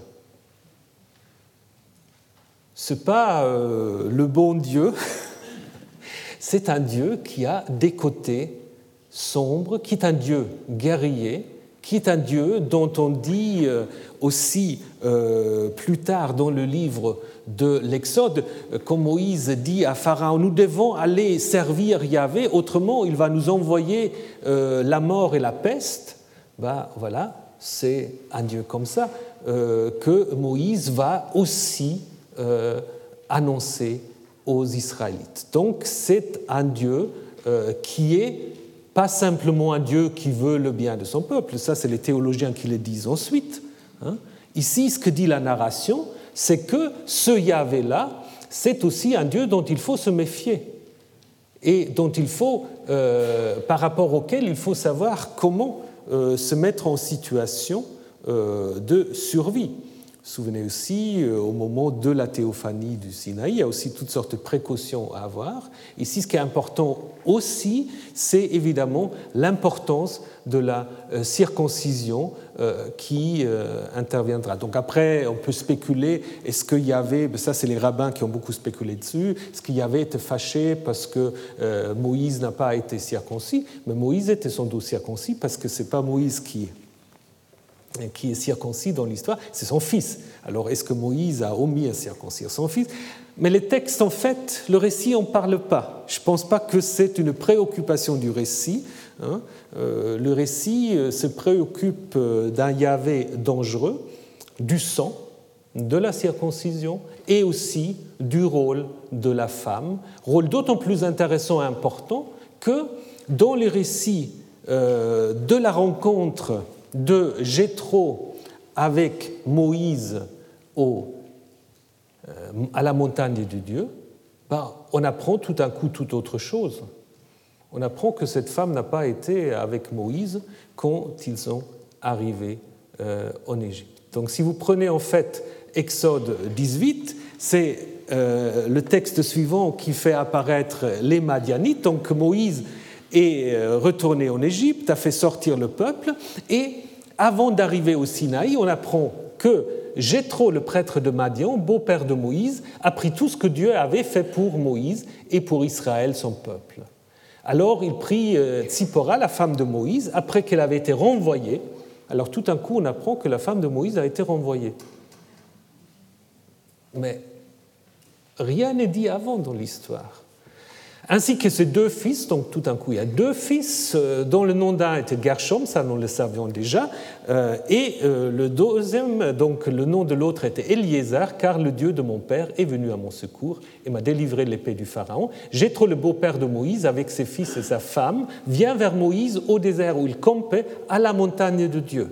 B: Ce n'est pas le bon Dieu, c'est un Dieu qui a des côtés sombre, qui est un Dieu guerrier, qui est un Dieu dont on dit euh, aussi euh, plus tard dans le livre de l'Exode, comme Moïse dit à Pharaon, nous devons aller servir Yahvé, autrement il va nous envoyer euh, la mort et la peste. Ben, voilà, c'est un Dieu comme ça que Moïse va aussi annoncer aux Israélites. Donc c'est un Dieu qui est pas simplement un Dieu qui veut le bien de son peuple, ça c'est les théologiens qui le disent ensuite. Hein. Ici, ce que dit la narration, c'est que ce Yahvé-là, c'est aussi un Dieu dont il faut se méfier et dont il faut, euh, par rapport auquel il faut savoir comment euh, se mettre en situation euh, de survie souvenez aussi, euh, au moment de la théophanie du Sinaï, il y a aussi toutes sortes de précautions à avoir. Ici, ce qui est important aussi, c'est évidemment l'importance de la euh, circoncision euh, qui interviendra. Donc après, on peut spéculer, est-ce qu'il y avait, ben ça c'est les rabbins qui ont beaucoup spéculé dessus, est-ce qu'il y avait été fâché parce que Moïse n'a pas été circoncis? Mais Moïse était sans doute circoncis parce que ce n'est pas Moïse qui qui est circoncis dans l'histoire, c'est son fils. Alors est-ce que Moïse a omis à circoncire son fils? Mais les textes, en fait, le récit n'en parle pas. Je ne pense pas que c'est une préoccupation du récit. Hein. Euh, le récit euh, se préoccupe euh, d'un Yahvé dangereux, du sang, de la circoncision et aussi du rôle de la femme, rôle d'autant plus intéressant et important que dans les récits de la rencontre de Jéthro avec Moïse au euh, à la montagne de Dieu, ben, on apprend tout un coup tout autre chose. On apprend que cette femme n'a pas été avec Moïse quand ils sont arrivés euh, en Égypte. Donc si vous prenez en fait Exode 18, c'est euh, le texte suivant qui fait apparaître les Madianites. Donc Moïse est retourné en Égypte, a fait sortir le peuple, et avant d'arriver au Sinaï, on apprend que Jéthro, le prêtre de Madian, beau-père de Moïse, a pris tout ce que Dieu avait fait pour Moïse et pour Israël, son peuple. Alors il prit euh, Tsipora, la femme de Moïse, après qu'elle avait été renvoyée. Alors tout d'un coup, on apprend que la femme de Moïse a été renvoyée. Mais rien n'est dit avant dans l'histoire ainsi que ses deux fils. Donc tout d'un coup, il y a deux fils euh, dont le nom d'un était Gershom, ça nous le savions déjà, euh, et euh, le deuxième, donc le nom de l'autre était Eliezer, car le Dieu de mon père est venu à mon secours et m'a délivré l'épée du Pharaon. Jétro, le beau-père de Moïse, avec ses fils et sa femme, vient vers Moïse au désert où il campait à la montagne de Dieu.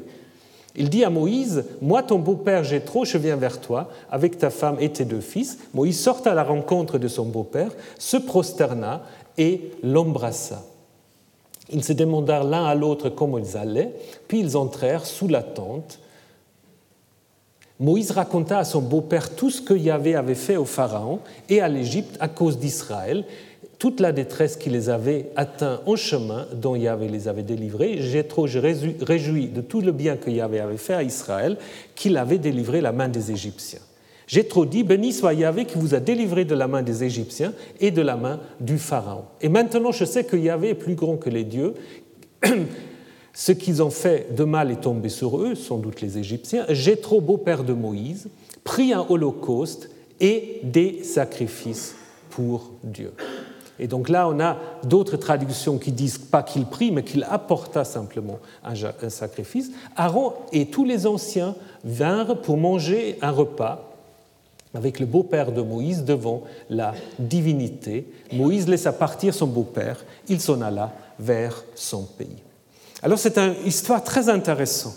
B: Il dit à Moïse, Moi, ton beau-père Jétro, je viens vers toi avec ta femme et tes deux fils. Moïse sort à la rencontre de son beau-père, se prosterna et l'embrassa. Ils se demandèrent l'un à l'autre comment ils allaient, puis ils entrèrent sous la tente. Moïse raconta à son beau-père tout ce que Yahvé avait fait au Pharaon et à l'Égypte à cause d'Israël, toute la détresse qui les avait atteints en chemin, dont Yahvé les avait délivrés. J'ai trop réjoui de tout le bien que Yahvé avait fait à Israël, qu'il avait délivré la main des Égyptiens. J'ai trop dit, béni soit Yahvé qui vous a délivré de la main des Égyptiens et de la main du Pharaon. Et maintenant je sais que Yahvé est plus grand que les dieux. Ce qu'ils ont fait de mal est tombé sur eux, sans doute les Égyptiens. J'ai trop beau-père de Moïse, pris un holocauste et des sacrifices pour Dieu. Et donc là, on a d'autres traductions qui disent pas qu'il prie, mais qu'il apporta simplement un sacrifice. Aaron et tous les anciens vinrent pour manger un repas avec le beau-père de Moïse devant la divinité. Moïse laissa partir son beau-père, il s'en alla vers son pays. Alors c'est une histoire très intéressante.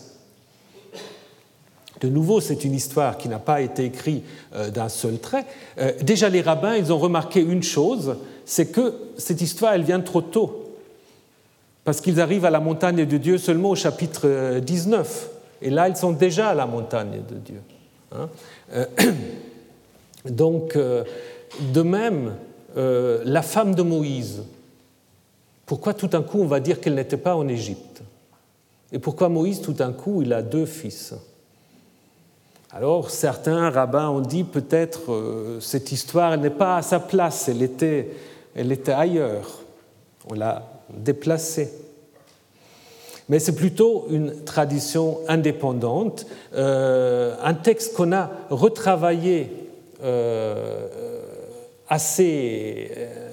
B: De nouveau, c'est une histoire qui n'a pas été écrite euh, d'un seul trait. Euh, déjà, les rabbins, ils ont remarqué une chose, c'est que cette histoire, elle vient trop tôt, parce qu'ils arrivent à la montagne de Dieu seulement au chapitre 19, euh, et là, ils sont déjà à la montagne de Dieu. Hein. Euh, donc, euh, de même, la femme de Moïse, pourquoi tout d'un coup on va dire qu'elle n'était pas en Égypte? Et pourquoi Moïse, tout d'un coup, il a deux fils? Alors certains rabbins ont dit peut-être cette histoire n'est pas à sa place, elle était ailleurs. On l'a déplacée. Mais c'est plutôt une tradition indépendante, euh, un texte qu'on a retravaillé euh, assez, euh,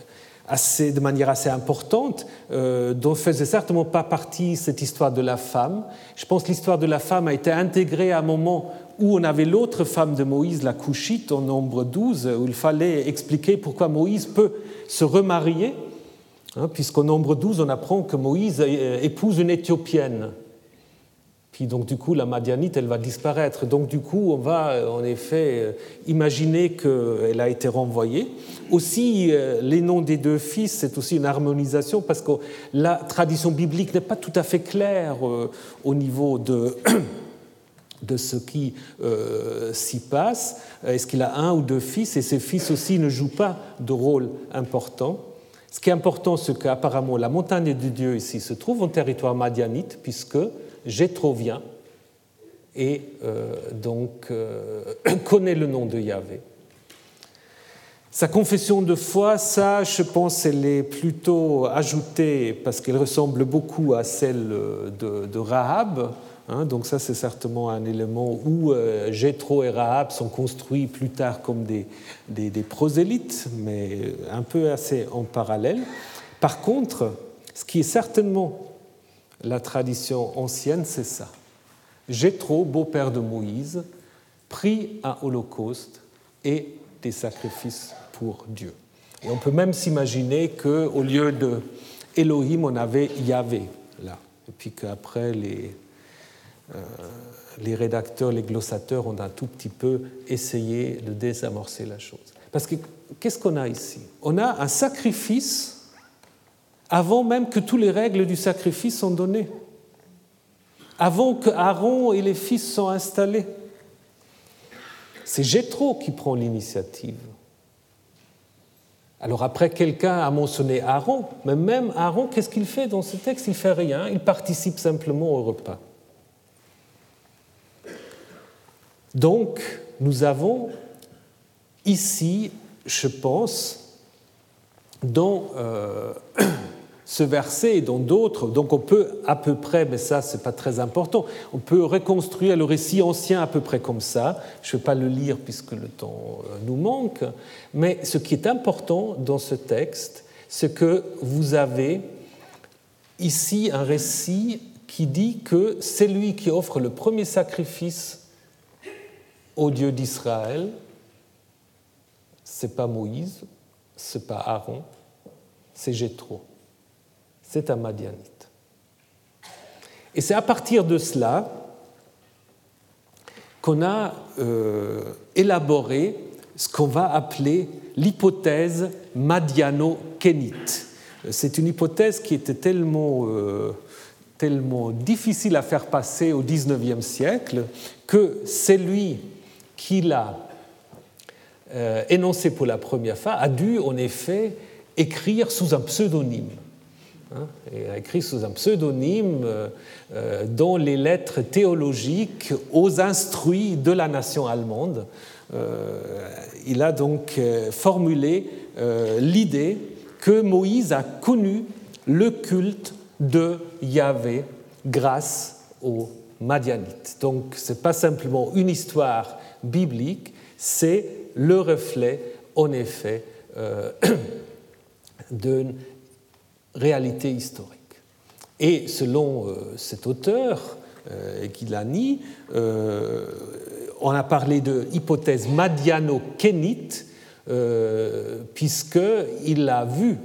B: assez, de manière assez importante, dont faisait certainement pas partie cette histoire de la femme. Je pense que l'histoire de la femme a été intégrée à un moment où on avait l'autre femme de Moïse, la Couchite, en nombre 12, où il fallait expliquer pourquoi Moïse peut se remarier, hein, puisqu'au nombre 12, on apprend que Moïse épouse une Éthiopienne. Puis donc du coup, la Madianite, elle va disparaître. Donc du coup, on va en effet euh, imaginer qu'elle a été renvoyée. Aussi, euh, les noms des deux fils, c'est aussi une harmonisation parce que la tradition biblique n'est pas tout à fait claire euh, au niveau de de ce qui euh, s'y passe. Est-ce qu'il a un ou deux fils? Et ces fils aussi ne jouent pas de rôle important. Ce qui est important, c'est qu'apparemment la montagne de Dieu ici se trouve en territoire madianite, puisque Jétro vient et euh, donc euh, connaît le nom de Yahvé. Sa confession de foi, ça, je pense, elle est plutôt ajoutée parce qu'elle ressemble beaucoup à celle de, de Rahab, Hein, donc ça, c'est certainement un élément où euh, Jétro et Rahab sont construits plus tard comme des, prosélytes, mais un peu assez en parallèle. Par contre, ce qui est certainement la tradition ancienne, c'est ça. Jétro, beau-père de Moïse, prit un holocauste et des sacrifices pour Dieu. Et on peut même s'imaginer qu'au lieu de Elohim, on avait Yahvé là. Et puis qu'après, les, euh, les rédacteurs, les glossateurs ont un tout petit peu essayé de désamorcer la chose. Parce que qu'est-ce qu'on a ici? On a un sacrifice avant même que toutes les règles du sacrifice sont données, avant que Aaron et les fils sont installés. C'est Jétro qui prend l'initiative. Alors après, quelqu'un a mentionné Aaron, mais même Aaron, qu'est-ce qu'il fait dans ce texte? Il fait rien, il participe simplement au repas. Donc, nous avons ici, je pense, dans euh, ce verset et dans d'autres, donc on peut à peu près, mais ça c'est pas très important, on peut reconstruire le récit ancien à peu près comme ça. Je ne vais pas le lire puisque le temps euh, nous manque, mais ce qui est important dans ce texte, c'est que vous avez ici un récit qui dit que c'est lui qui offre le premier sacrifice au Dieu d'Israël. C'est pas Moïse, c'est pas Aaron, c'est Jéthro c'est un Madianite. Et c'est à partir de cela qu'on a euh, élaboré ce qu'on va appeler l'hypothèse madiano-kénite. C'est une hypothèse qui était tellement, euh, difficile à faire passer au XIXe siècle que c'est lui qui l'a euh, énoncé pour la première fois a dû en effet écrire sous un pseudonyme. Hein, et a écrit sous un pseudonyme euh, euh, dans les lettres théologiques aux instruits de la nation allemande. Euh, il a donc formulé l'idée que Moïse a connu le culte de Yahvé grâce aux Madianites. Donc ce n'est pas simplement une histoire biblique, c'est le reflet, en effet, d'une réalité historique. Et selon euh, cet auteur, euh, Gilani, euh, on a parlé de hypothèse madiano-kénite, puisqu'il a vu,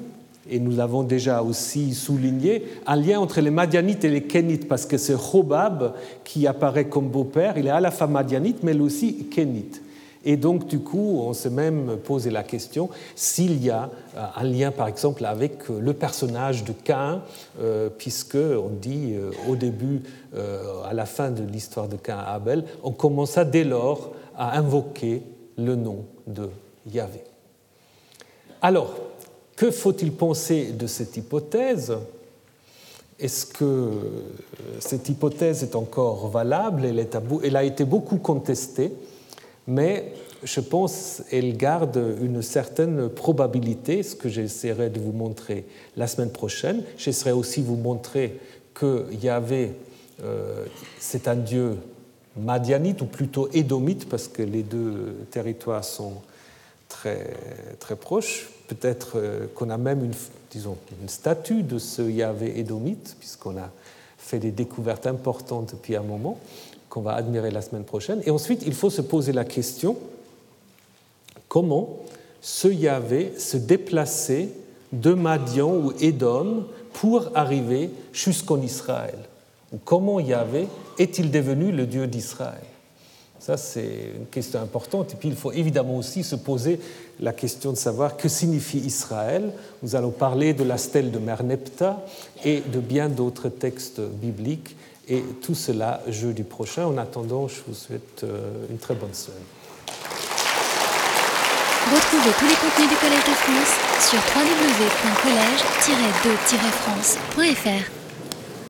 B: et nous l'avons déjà aussi souligné, un lien entre les madianites et les kénites, parce que c'est Hobab qui apparaît comme beau-père, il est à la fois madianite, mais aussi kénite. Et donc, du coup, on s'est même posé la question s'il y a euh, un lien, par exemple, avec euh, le personnage de Cain, euh, puisque on dit au début, à la fin de l'histoire de Cain à Abel, on commença dès lors à invoquer le nom de Yahvé. Alors, que faut-il penser de cette hypothèse? Est-ce que cette hypothèse est encore valable? Elle a été beaucoup contestée mais je pense qu'elle garde une certaine probabilité, ce que j'essaierai de vous montrer la semaine prochaine. J'essaierai aussi vous montrer que Yahvé, euh, c'est un dieu madianite, ou plutôt édomite, parce que les deux territoires sont très, très proches. Peut-être euh, qu'on a même une, disons, une statue de ce Yahvé édomite, puisqu'on a fait des découvertes importantes depuis un moment qu'on va admirer la semaine prochaine. Et ensuite, il faut se poser la question comment ce Yahvé se déplaçait de Madian ou Édom pour arriver jusqu'en Israël? Ou comment Yahvé est-il devenu le Dieu d'Israël? Ça, c'est une question importante. Et puis, il faut évidemment aussi se poser la question de savoir que signifie Israël. Nous allons parler de la stèle de Merneptah et de bien d'autres textes bibliques et tout cela jeudi prochain. En attendant, je vous souhaite euh, une très bonne semaine.
A: Retrouvez tous les contenus du Collège de France sur www.colège-2-france.fr.